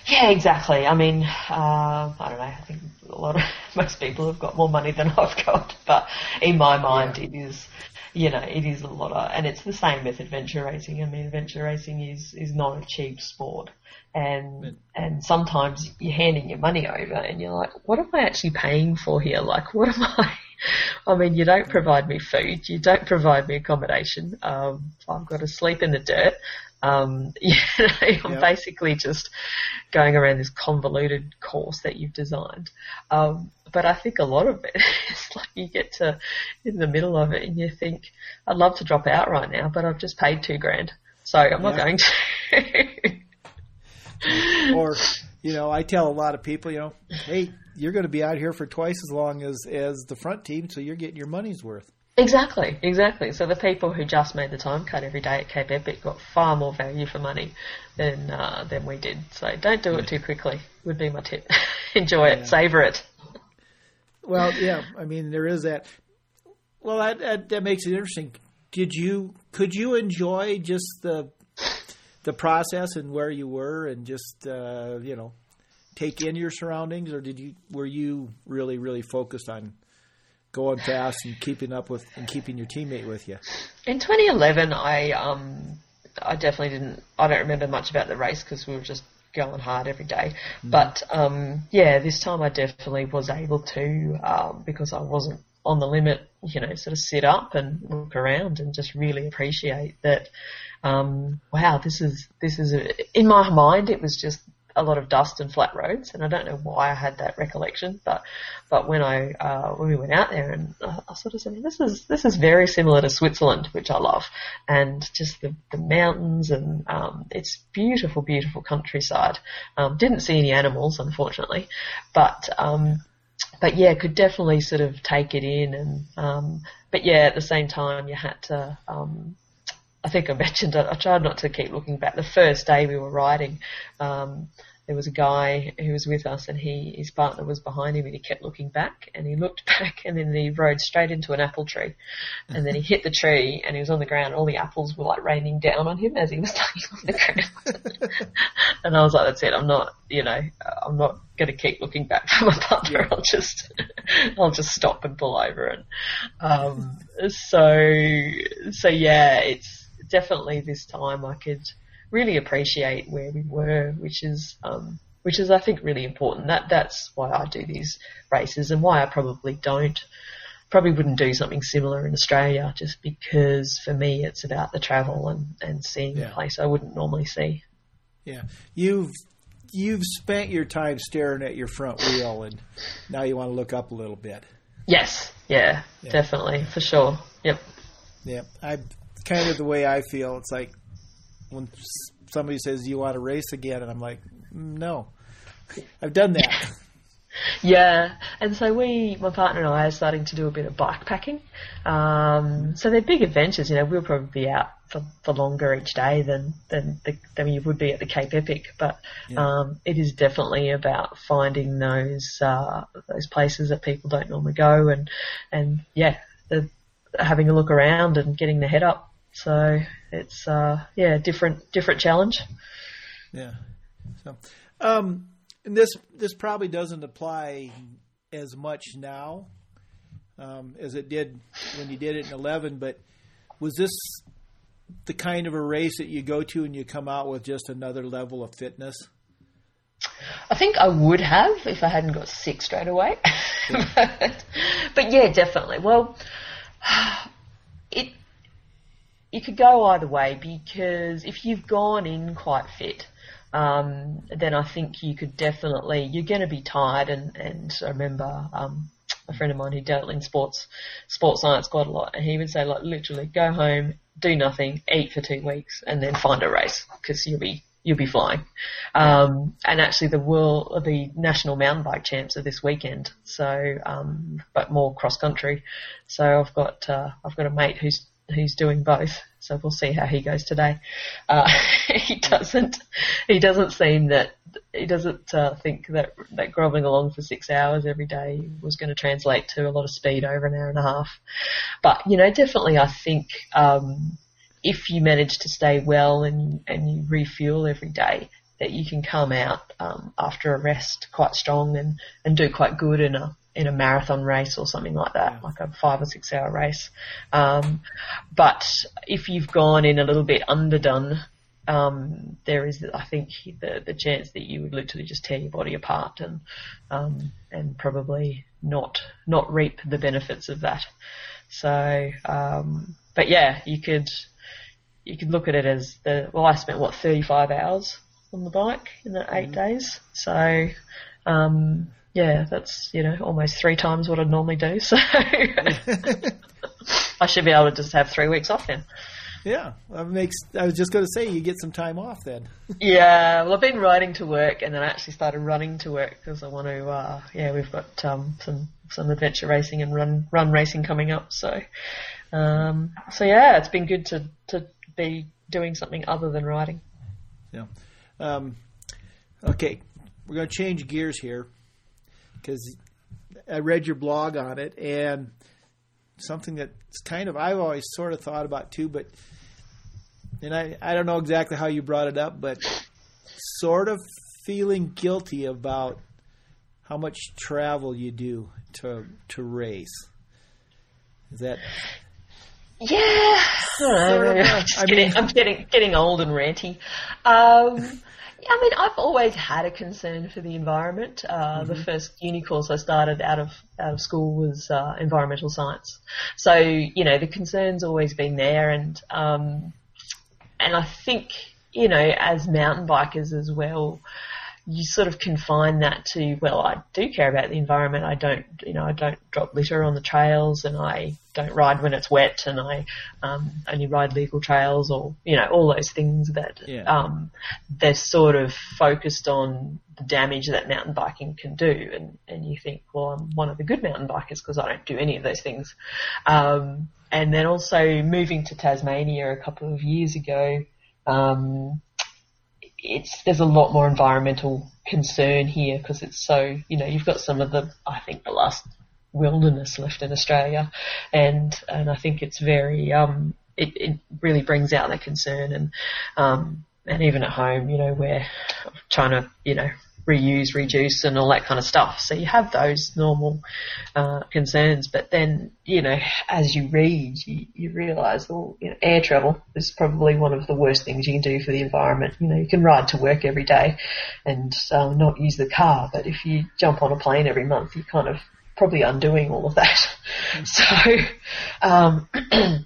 Yeah, exactly. I mean, uh, I don't know. I think a lot of most people have got more money than I've got, but in my mind, yeah. it is you know, it is a lot of, and it's the same with adventure racing. I mean, adventure racing is, is not a cheap sport and and sometimes you're handing your money over and you're like, what am I actually paying for here? Like, what am I? I mean, you don't provide me food, you don't provide me accommodation. Um, I've got to sleep in the dirt. Um, you know, I'm yep. basically just going around this convoluted course that you've designed. Um, but I think a lot of it is like you get to in the middle of it and you think, I'd love to drop out right now, but I've just paid two grand, so I'm not going to. or you know, I tell a lot of people, you know, hey, you're going to be out here for twice as long as as the front team, so you're getting your money's worth. Exactly, exactly. So the people who just made the time cut every day at Cape Epic got far more value for money than uh, than we did. So don't do it too quickly. Would be my tip. Enjoy it, savor it. Well, yeah. I mean, there is that. Well, that, that that makes it interesting. Did you could you enjoy just the the process and where you were, and just uh, you know take in your surroundings, or did you were you really really focused on going fast and keeping up with and keeping your teammate with you? In 2011, I um I definitely didn't. I don't remember much about the race because we were just going hard every day. Mm. But um, yeah, this time I definitely was able to um, because I wasn't on the limit. You know, sort of sit up and look around and just really appreciate that um, wow, this is this is a, in my mind. It was just a lot of dust and flat roads, and I don't know why I had that recollection, but but when I uh, when we went out there, and uh, I sort of said, this is this is very similar to Switzerland, which I love, and just the, the mountains and um, it's beautiful, beautiful countryside. Um, didn't see any animals, unfortunately, but um, but yeah, could definitely sort of take it in, and um, but yeah, at the same time, you had to. Um, I think I mentioned it. I tried not to keep looking back. The first day we were riding, um, there was a guy who was with us and he, his partner was behind him and he kept looking back and he looked back and then he rode straight into an apple tree and then he hit the tree and he was on the ground. All the apples were like raining down on him as he was laying on the ground. and I was like, that's it. I'm not, you know, I'm not going to keep looking back for my partner. I'll just, I'll just stop and pull over. And, um, so, so yeah, it's definitely this time I could, really appreciate where we were, which is um, which is I think really important. That that's why I do these races and why I probably don't probably wouldn't do something similar in Australia just because for me it's about the travel and, and seeing yeah. a place I wouldn't normally see. Yeah. You've you've spent your time staring at your front wheel and now you want to look up a little bit. Yes. Yeah, yeah. definitely. For sure. Yep. Yeah. I kind of the way I feel. It's like when somebody says, "Do you want to race again?" and I'm like, "No, I've done that." Yeah, and so we, my partner and I, are starting to do a bit of bike packing. Um, so they're big adventures. You know, we'll probably be out for, for longer each day than than the, than you would be at the Cape Epic. But yeah. um, it is definitely about finding those uh, those places that people don't normally go, and and yeah, the, having a look around and getting the head up. So it's uh, yeah, different different challenge. Yeah. So, um, and this this probably doesn't apply as much now um, as it did when you did it in eleven. But was this the kind of a race that you go to and you come out with just another level of fitness? I think I would have if I hadn't got sick straight away. Yeah. but, but yeah, definitely. Well, you could go either way because if you've gone in quite fit, um, then I think you could definitely you're going to be tired. And and I remember um, a friend of mine who dealt in sports sports science quite a lot, and he would say like literally go home, do nothing, eat for two weeks, and then find a race because you'll be you'll be flying. Um, and actually, the world, the national mountain bike champs are this weekend. So, um, but more cross country. So I've got uh, I've got a mate who's who's doing both. So we'll see how he goes today. Uh, he doesn't. He doesn't seem that. He doesn't uh, think that that groveling along for six hours every day was going to translate to a lot of speed over an hour and a half. But you know, definitely, I think um, if you manage to stay well and and you refuel every day, that you can come out um, after a rest quite strong and and do quite good in a in a marathon race or something like that, yeah. like a five or six hour race. Um, but if you've gone in a little bit underdone, um, there is, I think, the the chance that you would literally just tear your body apart and um, and probably not not reap the benefits of that. So, um, but yeah, you could you could look at it as the well, I spent what 35 hours on the bike in the 8 mm-hmm. days, so um, yeah, that's you know almost three times what I'd normally do. So I should be able to just have three weeks off then. Yeah, that makes. I was just going to say you get some time off then. yeah, well, I've been riding to work, and then I actually started running to work because I want to. Uh, yeah, we've got um, some some adventure racing and run run racing coming up. So, um, so yeah, it's been good to to be doing something other than riding. Yeah. Um, okay, we're going to change gears here because I read your blog on it and something that's kind of I've always sort of thought about too, but and I I don't know exactly how you brought it up, but sort of feeling guilty about how much travel you do to to race. Is that yeah, sort of, I'm, getting, mean, I'm getting getting old and ranty. Um, I mean, I've always had a concern for the environment. Uh, mm-hmm. The first uni course I started out of out of school was uh, environmental science, so you know the concern's always been there, and um, and I think you know as mountain bikers as well, you sort of confine that to, well, I do care about the environment. I don't, you know, I don't drop litter on the trails and I don't ride when it's wet and I um, only ride legal trails or, you know, all those things that Yeah. um, they're sort of focused on the damage that mountain biking can do. And, and you think, well, I'm one of the good mountain bikers because I don't do any of those things. Um, and then also moving to Tasmania a couple of years ago, um, it's there's a lot more environmental concern here because it's so you know you've got some of the I think the last wilderness left in Australia, and and I think it's very um it, it really brings out that concern and um and even at home you know we're trying to you know reuse, reduce, and all that kind of stuff. So you have those normal uh, concerns, but then you know, as you read, you, you realise, well, you know, air travel is probably one of the worst things you can do for the environment. You know, you can ride to work every day and um, not use the car, but if you jump on a plane every month, you're kind of probably undoing all of that. so. Um,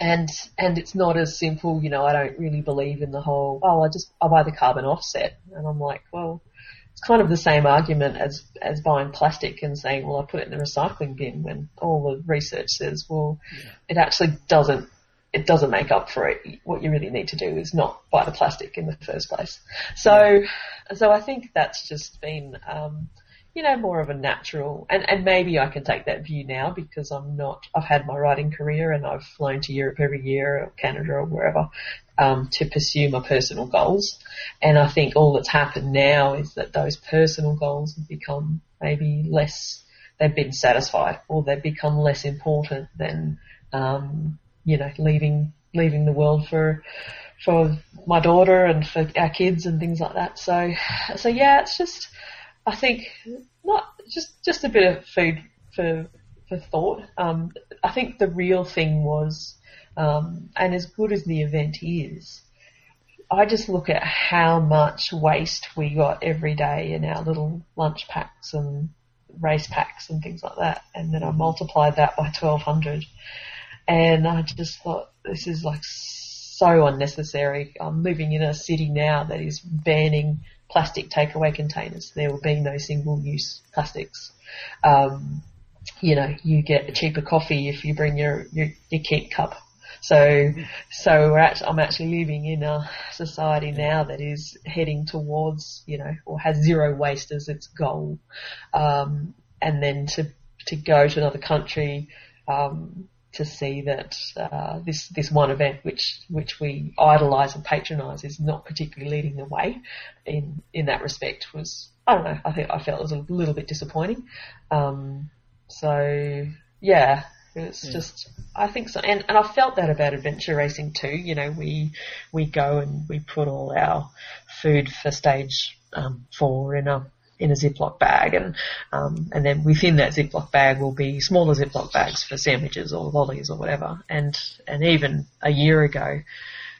and and it's not as simple, you know. I don't really believe in the whole. Oh, I just I buy the carbon offset, and I'm like, well, it's kind of the same argument as as buying plastic and saying, well, I put it in the recycling bin when all the research says, well, it actually doesn't. It doesn't make up for it. What you really need to do is not buy the plastic in the first place. So, so I think that's just been. Um, you know, more of a natural, and, and maybe I can take that view now because I'm not, I've had my writing career and I've flown to Europe every year or Canada or wherever, um, to pursue my personal goals. And I think all that's happened now is that those personal goals have become maybe less, they've been satisfied or they've become less important than, um, you know, leaving, leaving the world for, for my daughter and for our kids and things like that. So, so yeah, it's just, I think not just just a bit of food for for thought. Um, I think the real thing was, um, and as good as the event is, I just look at how much waste we got every day in our little lunch packs and race packs and things like that, and then I multiplied that by twelve hundred, and I just thought this is like so unnecessary. I'm living in a city now that is banning plastic takeaway containers. There will be no single-use plastics. Um, you know, you get a cheaper coffee if you bring your your, your keep cup. So, so we're actually, I'm actually living in a society now that is heading towards, you know, or has zero waste as its goal. Um, and then to to go to another country, um, to see that uh, this this one event, which which we idolise and patronise, is not particularly leading the way in in that respect was I don't know. I think I felt it was a little bit disappointing. Um, so yeah, it's Yeah. just I think so, and and I felt that about adventure racing too. You know, we we go and we put all our food for stage um, four in a in a Ziploc bag, and um, and then within that Ziploc bag will be smaller Ziploc bags for sandwiches or lollies or whatever. And and even a year ago,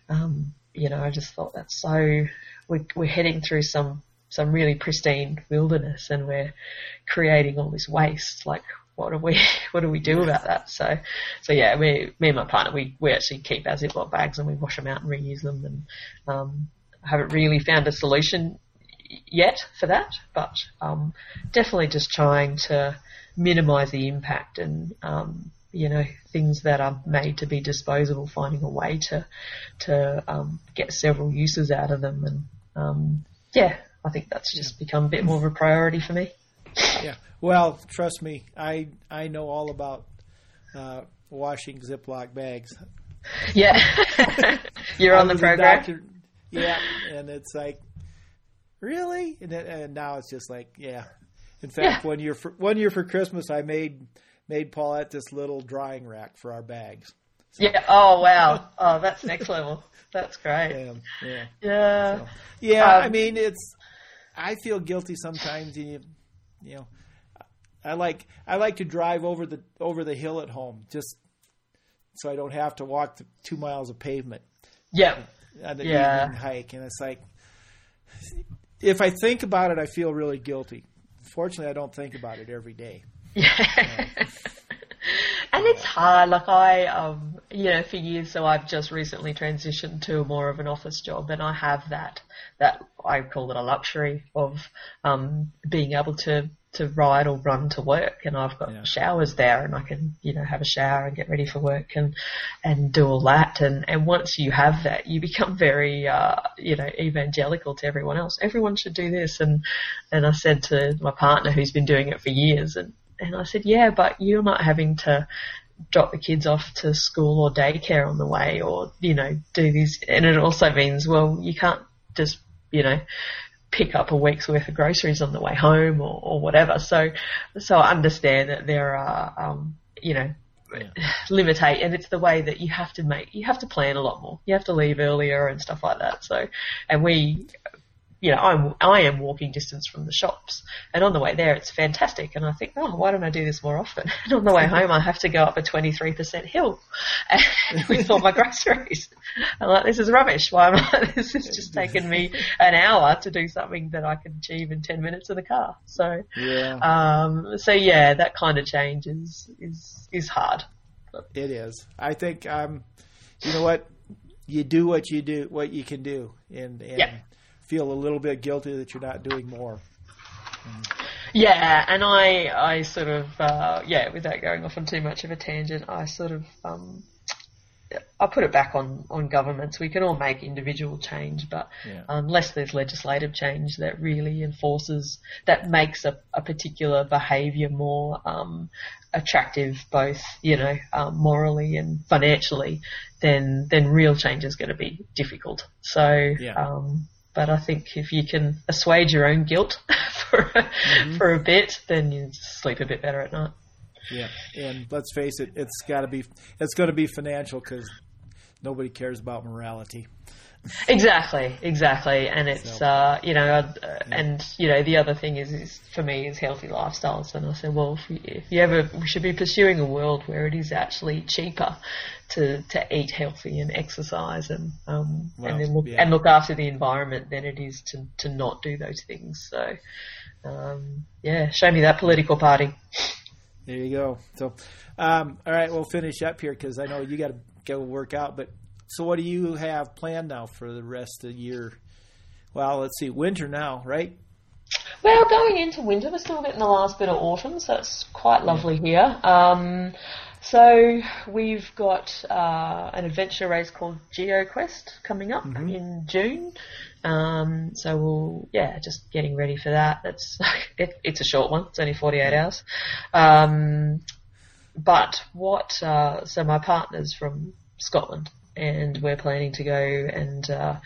um, you know, I just thought that's so we're we're heading through some some really pristine wilderness, and we're creating all this waste. Like, what do we what do we do about that? So so yeah, we me and my partner we we actually keep our Ziploc bags and we wash them out and reuse them, and um, I haven't really found a solution yet for that, but um, definitely just trying to minimise the impact and um, you know things that are made to be disposable, finding a way to to um, get several uses out of them, and um, yeah, I think that's just become a bit more of a priority for me. Yeah. Well, trust me, I I know all about uh, washing Ziploc bags. Yeah, you're on the program. doctor- yeah, and it's like, really? And, then, and now it's just like, yeah. In fact, Yeah. one year for one year for Christmas, I made made Paulette this little drying rack for our bags. Yeah. Oh wow. Oh, that's next level. That's great. Um, yeah. Yeah. So, yeah, Um, I mean, it's. I feel guilty sometimes. You, you know, I like I like to drive over the over the hill at home just so I don't have to walk the two miles of pavement Yeah. on the Yeah. evening hike. And it's like, if I think about it, I feel really guilty. Fortunately, I don't think about it every day. Yeah. And it's hard. Like I, um, you know, for years, so I've just recently transitioned to more of an office job, and I have that that I call it a luxury of um, being able to to ride or run to work, and I've got Yeah. showers there, and I can you know have a shower and get ready for work and and do all that. And and once you have that, you become very uh, you know evangelical to everyone else. Everyone should do this, and and I said to my partner who's been doing it for years, and and I said, yeah, but you're not having to drop the kids off to school or daycare on the way, or you know do these. And it also means well, you can't just you know pick up a week's worth of groceries on the way home or, or whatever. So, so I understand that there are, um, you know, limitate, and it's the way that you have to make, you have to plan a lot more. You have to leave earlier and stuff like that. So, and we, you know, I'm, I am walking distance from the shops, and on the way there, it's fantastic. And I think, oh, why don't I do this more often? And on the way home, I have to go up a 23% hill with all my groceries. I'm like, this is rubbish. Why am I? This has just taken me an hour to do something that I can achieve in 10 minutes in the car. So, Yeah, um, so yeah, that kind of change is is is hard. it is. I think um, you know what you do what you do what you can do, and and Yeah. Feel a little bit guilty that you're not doing more. Yeah, and I I sort of uh, yeah, without going off on too much of a tangent, I sort of um, I put it back on on governments. We can all make individual change, but Yeah. unless there's legislative change that really enforces that makes a, a particular behaviour more um, attractive, both you know um, morally and financially, then then real change is going to be difficult. So. Yeah. Um, but I think if you can assuage your own guilt for a, for a bit, then you sleep a bit better at night. Yeah, and let's face it, it's got to be it's going to be financial because nobody cares about morality. Exactly, exactly, and it's uh, you know, uh, and you know, the other thing is, is for me is healthy lifestyles, and I said, well, if you, if you ever, we should be pursuing a world where it is actually cheaper to to eat healthy and exercise and um Well, and then look yeah. and look after the environment than it is to to not do those things. So, um, yeah, show me that political party. There you go. So, um, all right, we'll finish up here because I know you got to go work out. But so, what do you have planned now for the rest of the year? Well, let's see, winter now, right? Well, going into winter, we're still getting the last bit of autumn, so it's quite lovely here. Um, so we've got uh, an adventure race called GeoQuest coming up in June. Um, so we'll, yeah, just getting ready for that. That's it, it's a short one. It's only 48 hours. Um, but what? Uh, so my partner's from Scotland, and we're planning to go and uh,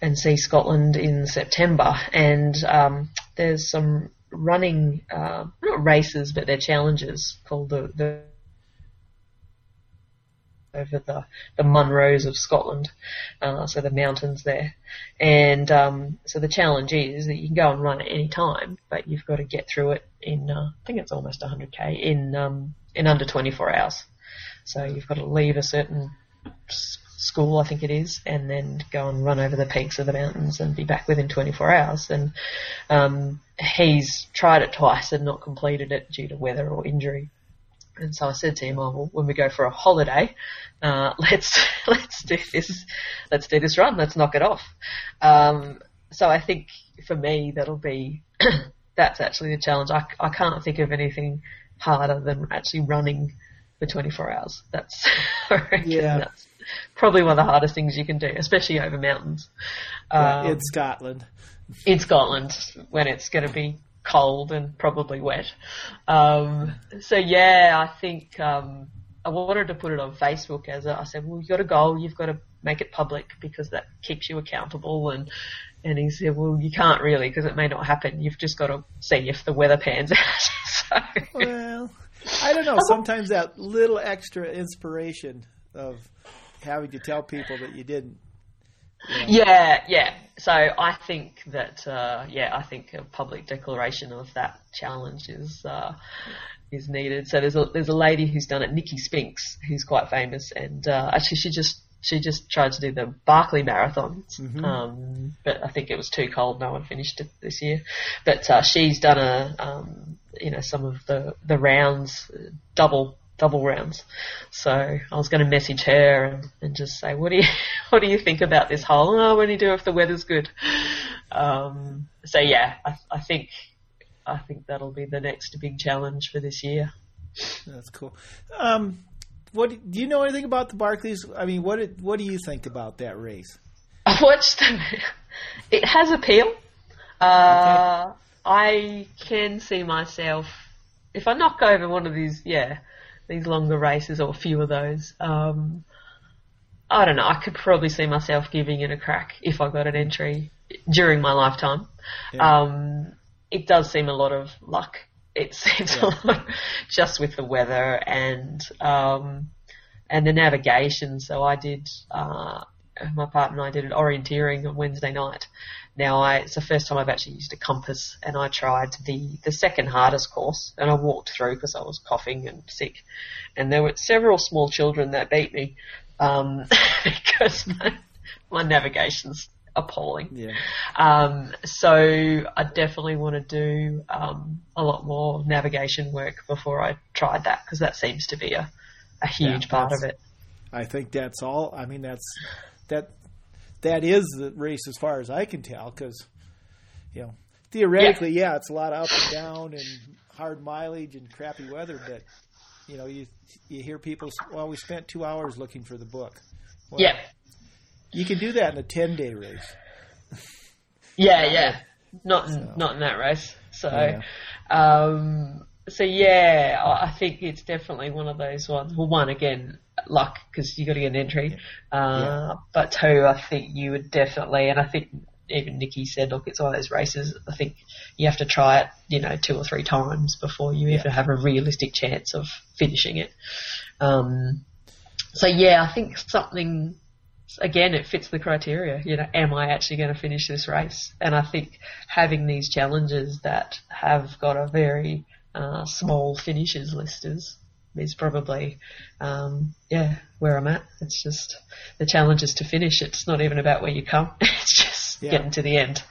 and see Scotland in September. And um, there's some running, uh, not races, but they're challenges called the, the over the, the Munros of Scotland, uh, so the mountains there. And um, so the challenge is that you can go and run at any time, but you've got to get through it in, uh, I think it's almost 100k in um, in under 24 hours. So you've got to leave a certain school, I think it is, and then go and run over the peaks of the mountains and be back within 24 hours. And um, he's tried it twice and not completed it due to weather or injury. And so I said to him, "Oh, well, when we go for a holiday, uh, let's let's do this, let's do this run. Let's knock it off." Um, so I think for me that'll be that's actually the challenge. I, I can't think of anything harder than actually running for 24 hours. That's Yeah. that's probably one of the hardest things you can do, especially over mountains. Um, in Scotland. in Scotland when it's going to be cold and probably wet. Um, so yeah, I think um, I wanted to put it on Facebook as a, I said, well, you've got a goal, you've got to make it public because that keeps you accountable. And and he said, well, you can't really because it may not happen. You've just got to see if the weather pans out. so, Well, I don't know. Sometimes that little extra inspiration of having to tell people that you didn't. Yeah, yeah. So I think that, uh, yeah, I think a public declaration of that challenge is uh, is needed. So there's a there's a lady who's done it, Nicky Spinks, who's quite famous, and uh, actually she just she just tried to do the Barkley Marathon, um, but I think it was too cold. No one finished it this year. But uh, she's done a um, you know some of the the rounds, double double rounds. So I was going to message her and, and just say, what do you what do you think about this hole? Oh, when you do if the weather's good. Um, so yeah, I, I think I think that'll be the next big challenge for this year. That's cool. Um, what do you know anything about the Barkleys? I mean, what what do you think about that race? I watched them. It has appeal. Uh, okay. I can see myself if I knock over one of these, yeah, these longer races or a few of those. Um, I don't know. I could probably see myself giving it a crack if I got an entry during my lifetime. Yeah. Um, it does seem a lot of luck. It seems yeah. a lot just with the weather and um, and the navigation. So I did. Uh, my partner and I did an orienteering on Wednesday night. Now I, it's the first time I've actually used a compass and I tried the, the second hardest course and I walked through because I was coughing and sick and there were several small children that beat me, um, because my, my navigation's appalling. Yeah. Um, so I definitely want to do um, a lot more navigation work before I tried that because that seems to be a, a huge yeah, part of it. I think that's all. I mean, that's that that is the race as far as I can tell because you know theoretically, yeah. yeah, it's a lot of up and down and hard mileage and crappy weather, but you know you you hear people well we spent two hours looking for the book. Well, yeah, you can do that in a ten day race. yeah, yeah, not so. not in that race. So, yeah. um, so yeah, I think it's definitely one of those ones. Well, one again, luck because you got to get an entry. Uh, yeah. But two, I think you would definitely, and I think even Nicky said, look, it's one of those races. I think you have to try it, you know, two or three times before you yeah. even have a realistic chance of finishing it. Um, so yeah, I think something. Again, it fits the criteria. You know, am I actually going to finish this race? And I think having these challenges that have got a very uh, small finishes list is is probably, um, yeah, where I'm at. It's just the challenge is to finish. It's not even about where you come. It's just yeah. getting to the end.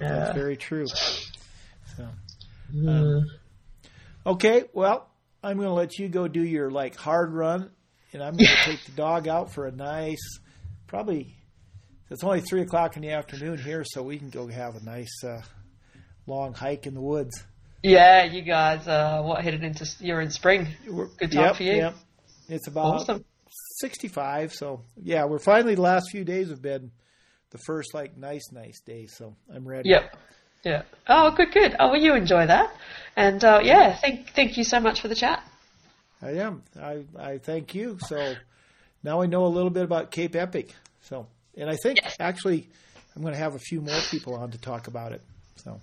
Uh, That's very true. So, um, okay, well, I'm going to let you go do your like hard run, and I'm going to take the dog out for a nice, probably. It's only three o'clock in the afternoon here, so we can go have a nice uh, long hike in the woods. Yeah, you guys, uh, what headed into you're in spring. Good time yep, for you. Yep. It's about awesome. 65. So yeah, we're finally the last few days have been the first like nice, nice days. So I'm ready. Yep. Yeah. Oh, good, good. Oh, well, you enjoy that, and uh, yeah, thank thank you so much for the chat. I am. I I thank you. So now I know a little bit about Cape Epic. So and I think yes. actually I'm going to have a few more people on to talk about it. So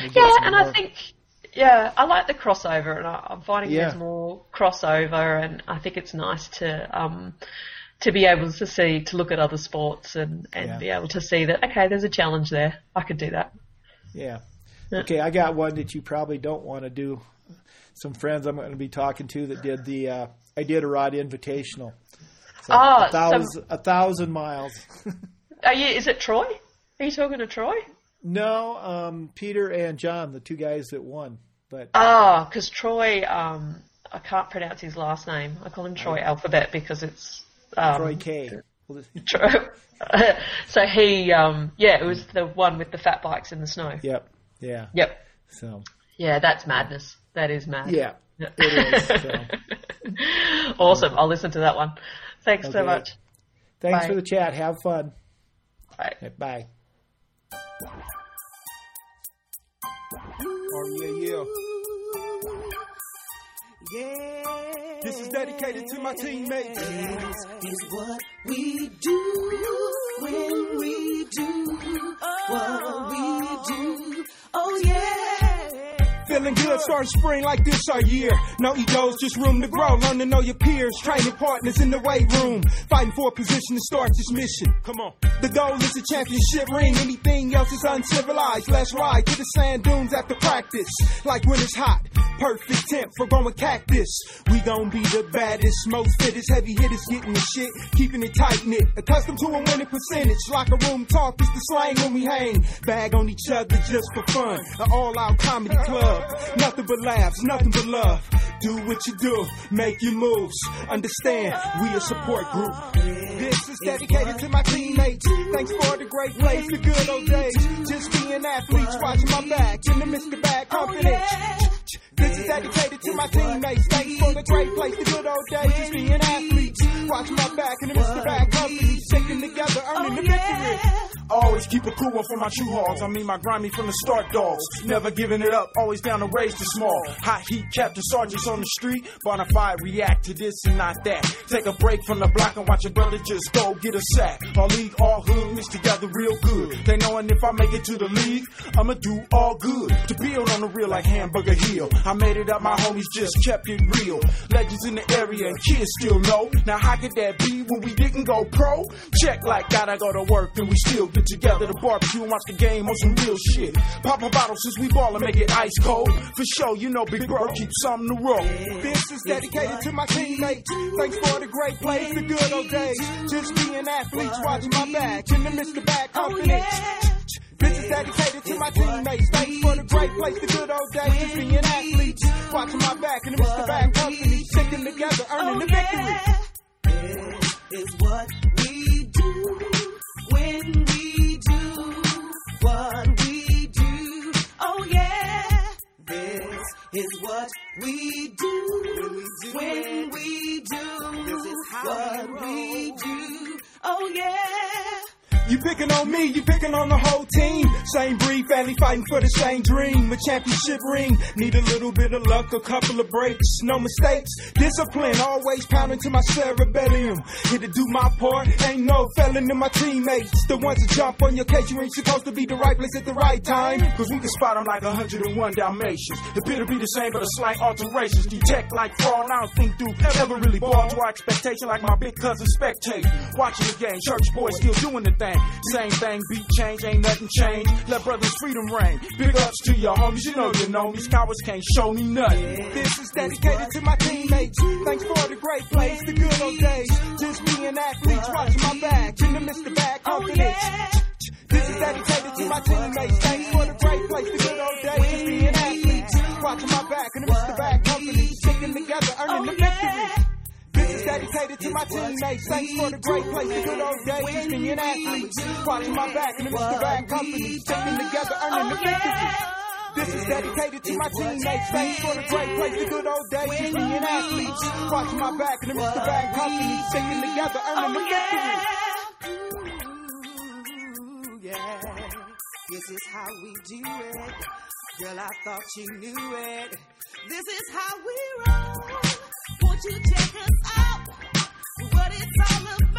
yeah, and. I think yeah, I like the crossover, and I, am finding yeah. there's more crossover, and I think it's nice to um, to be able to see to look at other sports and and yeah. be able to see that okay, there's a challenge there. I could do that. Yeah. Okay, I got one that you probably don't want to do. Some friends I'm going to be talking to that did the uh, Iditarod Invitational. So oh, a thousand, some... a thousand miles. Are you? Is it Troy? Are you talking to Troy? No, um, Peter and John, the two guys that won. But oh, because Troy, um, I can't pronounce his last name. I call him Troy Alphabet because it's um, Troy K. so he, um, yeah, it was the one with the fat bikes in the snow. Yep. Yeah. Yep. So. Yeah, that's madness. That is mad. Yeah. It is. So. awesome. I'll listen to that one. Thanks okay. so much. Thanks Bye. for the chat. Have fun. Bye. Bye. Oh yeah, yeah. Yeah. This is dedicated to my teammates. This is what we do when we do what we do. Oh yeah. Feeling good, starting spring like this our year. No egos, just room to grow. Learn to know your peers, training partners in the weight room. Fighting for a position to start this mission. Come on. The goal is a championship ring. Anything else is uncivilized. Let's ride to the sand dunes after practice. Like when it's hot. Perfect temp for growing cactus. We gon' be the baddest, most fittest, heavy hitters getting the shit. Keeping it tight knit. Accustomed to a winning percentage. Locker room talk is the slang when we hang. Bag on each other just for fun. An all out comedy club Nothing but laughs, nothing but love. Do what you do, make your moves. Understand, we a support group. This is dedicated to my teammates. Thanks for the great plays, the good old days. Just being athletes, watching my back in the Mr. Bad Company. This is dedicated to my teammates. Thanks for the great place, the good old days. Just being athletes, Watch my back in the Mr. Bad Company. Sticking together, earning the oh, victory. Always keep a cool one for my true hogs. I mean my grimy from the start dogs. Never giving it up, always down to raise the small. Hot heat captain sergeants on the street. Bonafide react to this and not that. Take a break from the block and watch a brother just go get a sack. All league, all hood, mixed together real good. They knowing if I make it to the league, I'ma do all good. To build on the real like Hamburger Hill. I made it up, my homies just kept it real. Legends in the area and kids still know. Now how could that be when we didn't go pro? Check like gotta go to work and we still get together to barbecue and watch the game on some real shit. Pop a bottle since we ball and make it ice cold. For sure, you know Big Bro keeps something to roll. This is dedicated to my teammates. Thanks for the great plays, the good old days. Just being athletes, watching my back in the Mr. Bad oh, Company. This is dedicated to my teammates. Thanks for the great place, the good old days. Just being athletes, watching my back in the Mr. Bad Company. Sticking together, earning the oh, victory. This is what we do when we do what we do. Oh yeah. This is what we do You picking on me, you picking on the whole team. Same breed, family fighting for the same dream. A championship ring. Need a little bit of luck, a couple of breaks, no mistakes. Discipline, always pounding to my cerebellum. Here to do my part, ain't no felon in my teammates. The ones that jump on your case, you ain't supposed to be the right place at the right time. Cause we can spot them like 101 Dalmatians. The to be the same, but a slight alterations. Detect like fraud, I don't think Duke ever really ball to our expectation like my big cousin spectating. Watching the game, church boys still doing the thing. Same thing, beat change, ain't nothing changed. Let brothers freedom reign. Big ups to your homies, you know you know me. Cowards can't show me nothing. This is dedicated to my teammates. Thanks for the great plays, the good old days. Just being athletes, watching my back in the Mr. Bad Company. This is dedicated to my teammates. Thanks for the great place, the good old days. Just being athletes, watching my back in the Mr. Bad oh, Company. Sticking together, earning oh, the victory. This is dedicated to my teammates. Thanks for the great place, the good old days. Being athletes, watching my back in the Mr. Bad Company. Sticking together, earning the victory. This is dedicated to my teammates. Thanks for the great place, the good old days. Just being athletes, watching my back in the Mr. Bad Company. Sticking together, earning the victory. Yeah. This is how we do it. Girl, I thought you knew it. This is how we roll. Won't you check us out? What it's all about.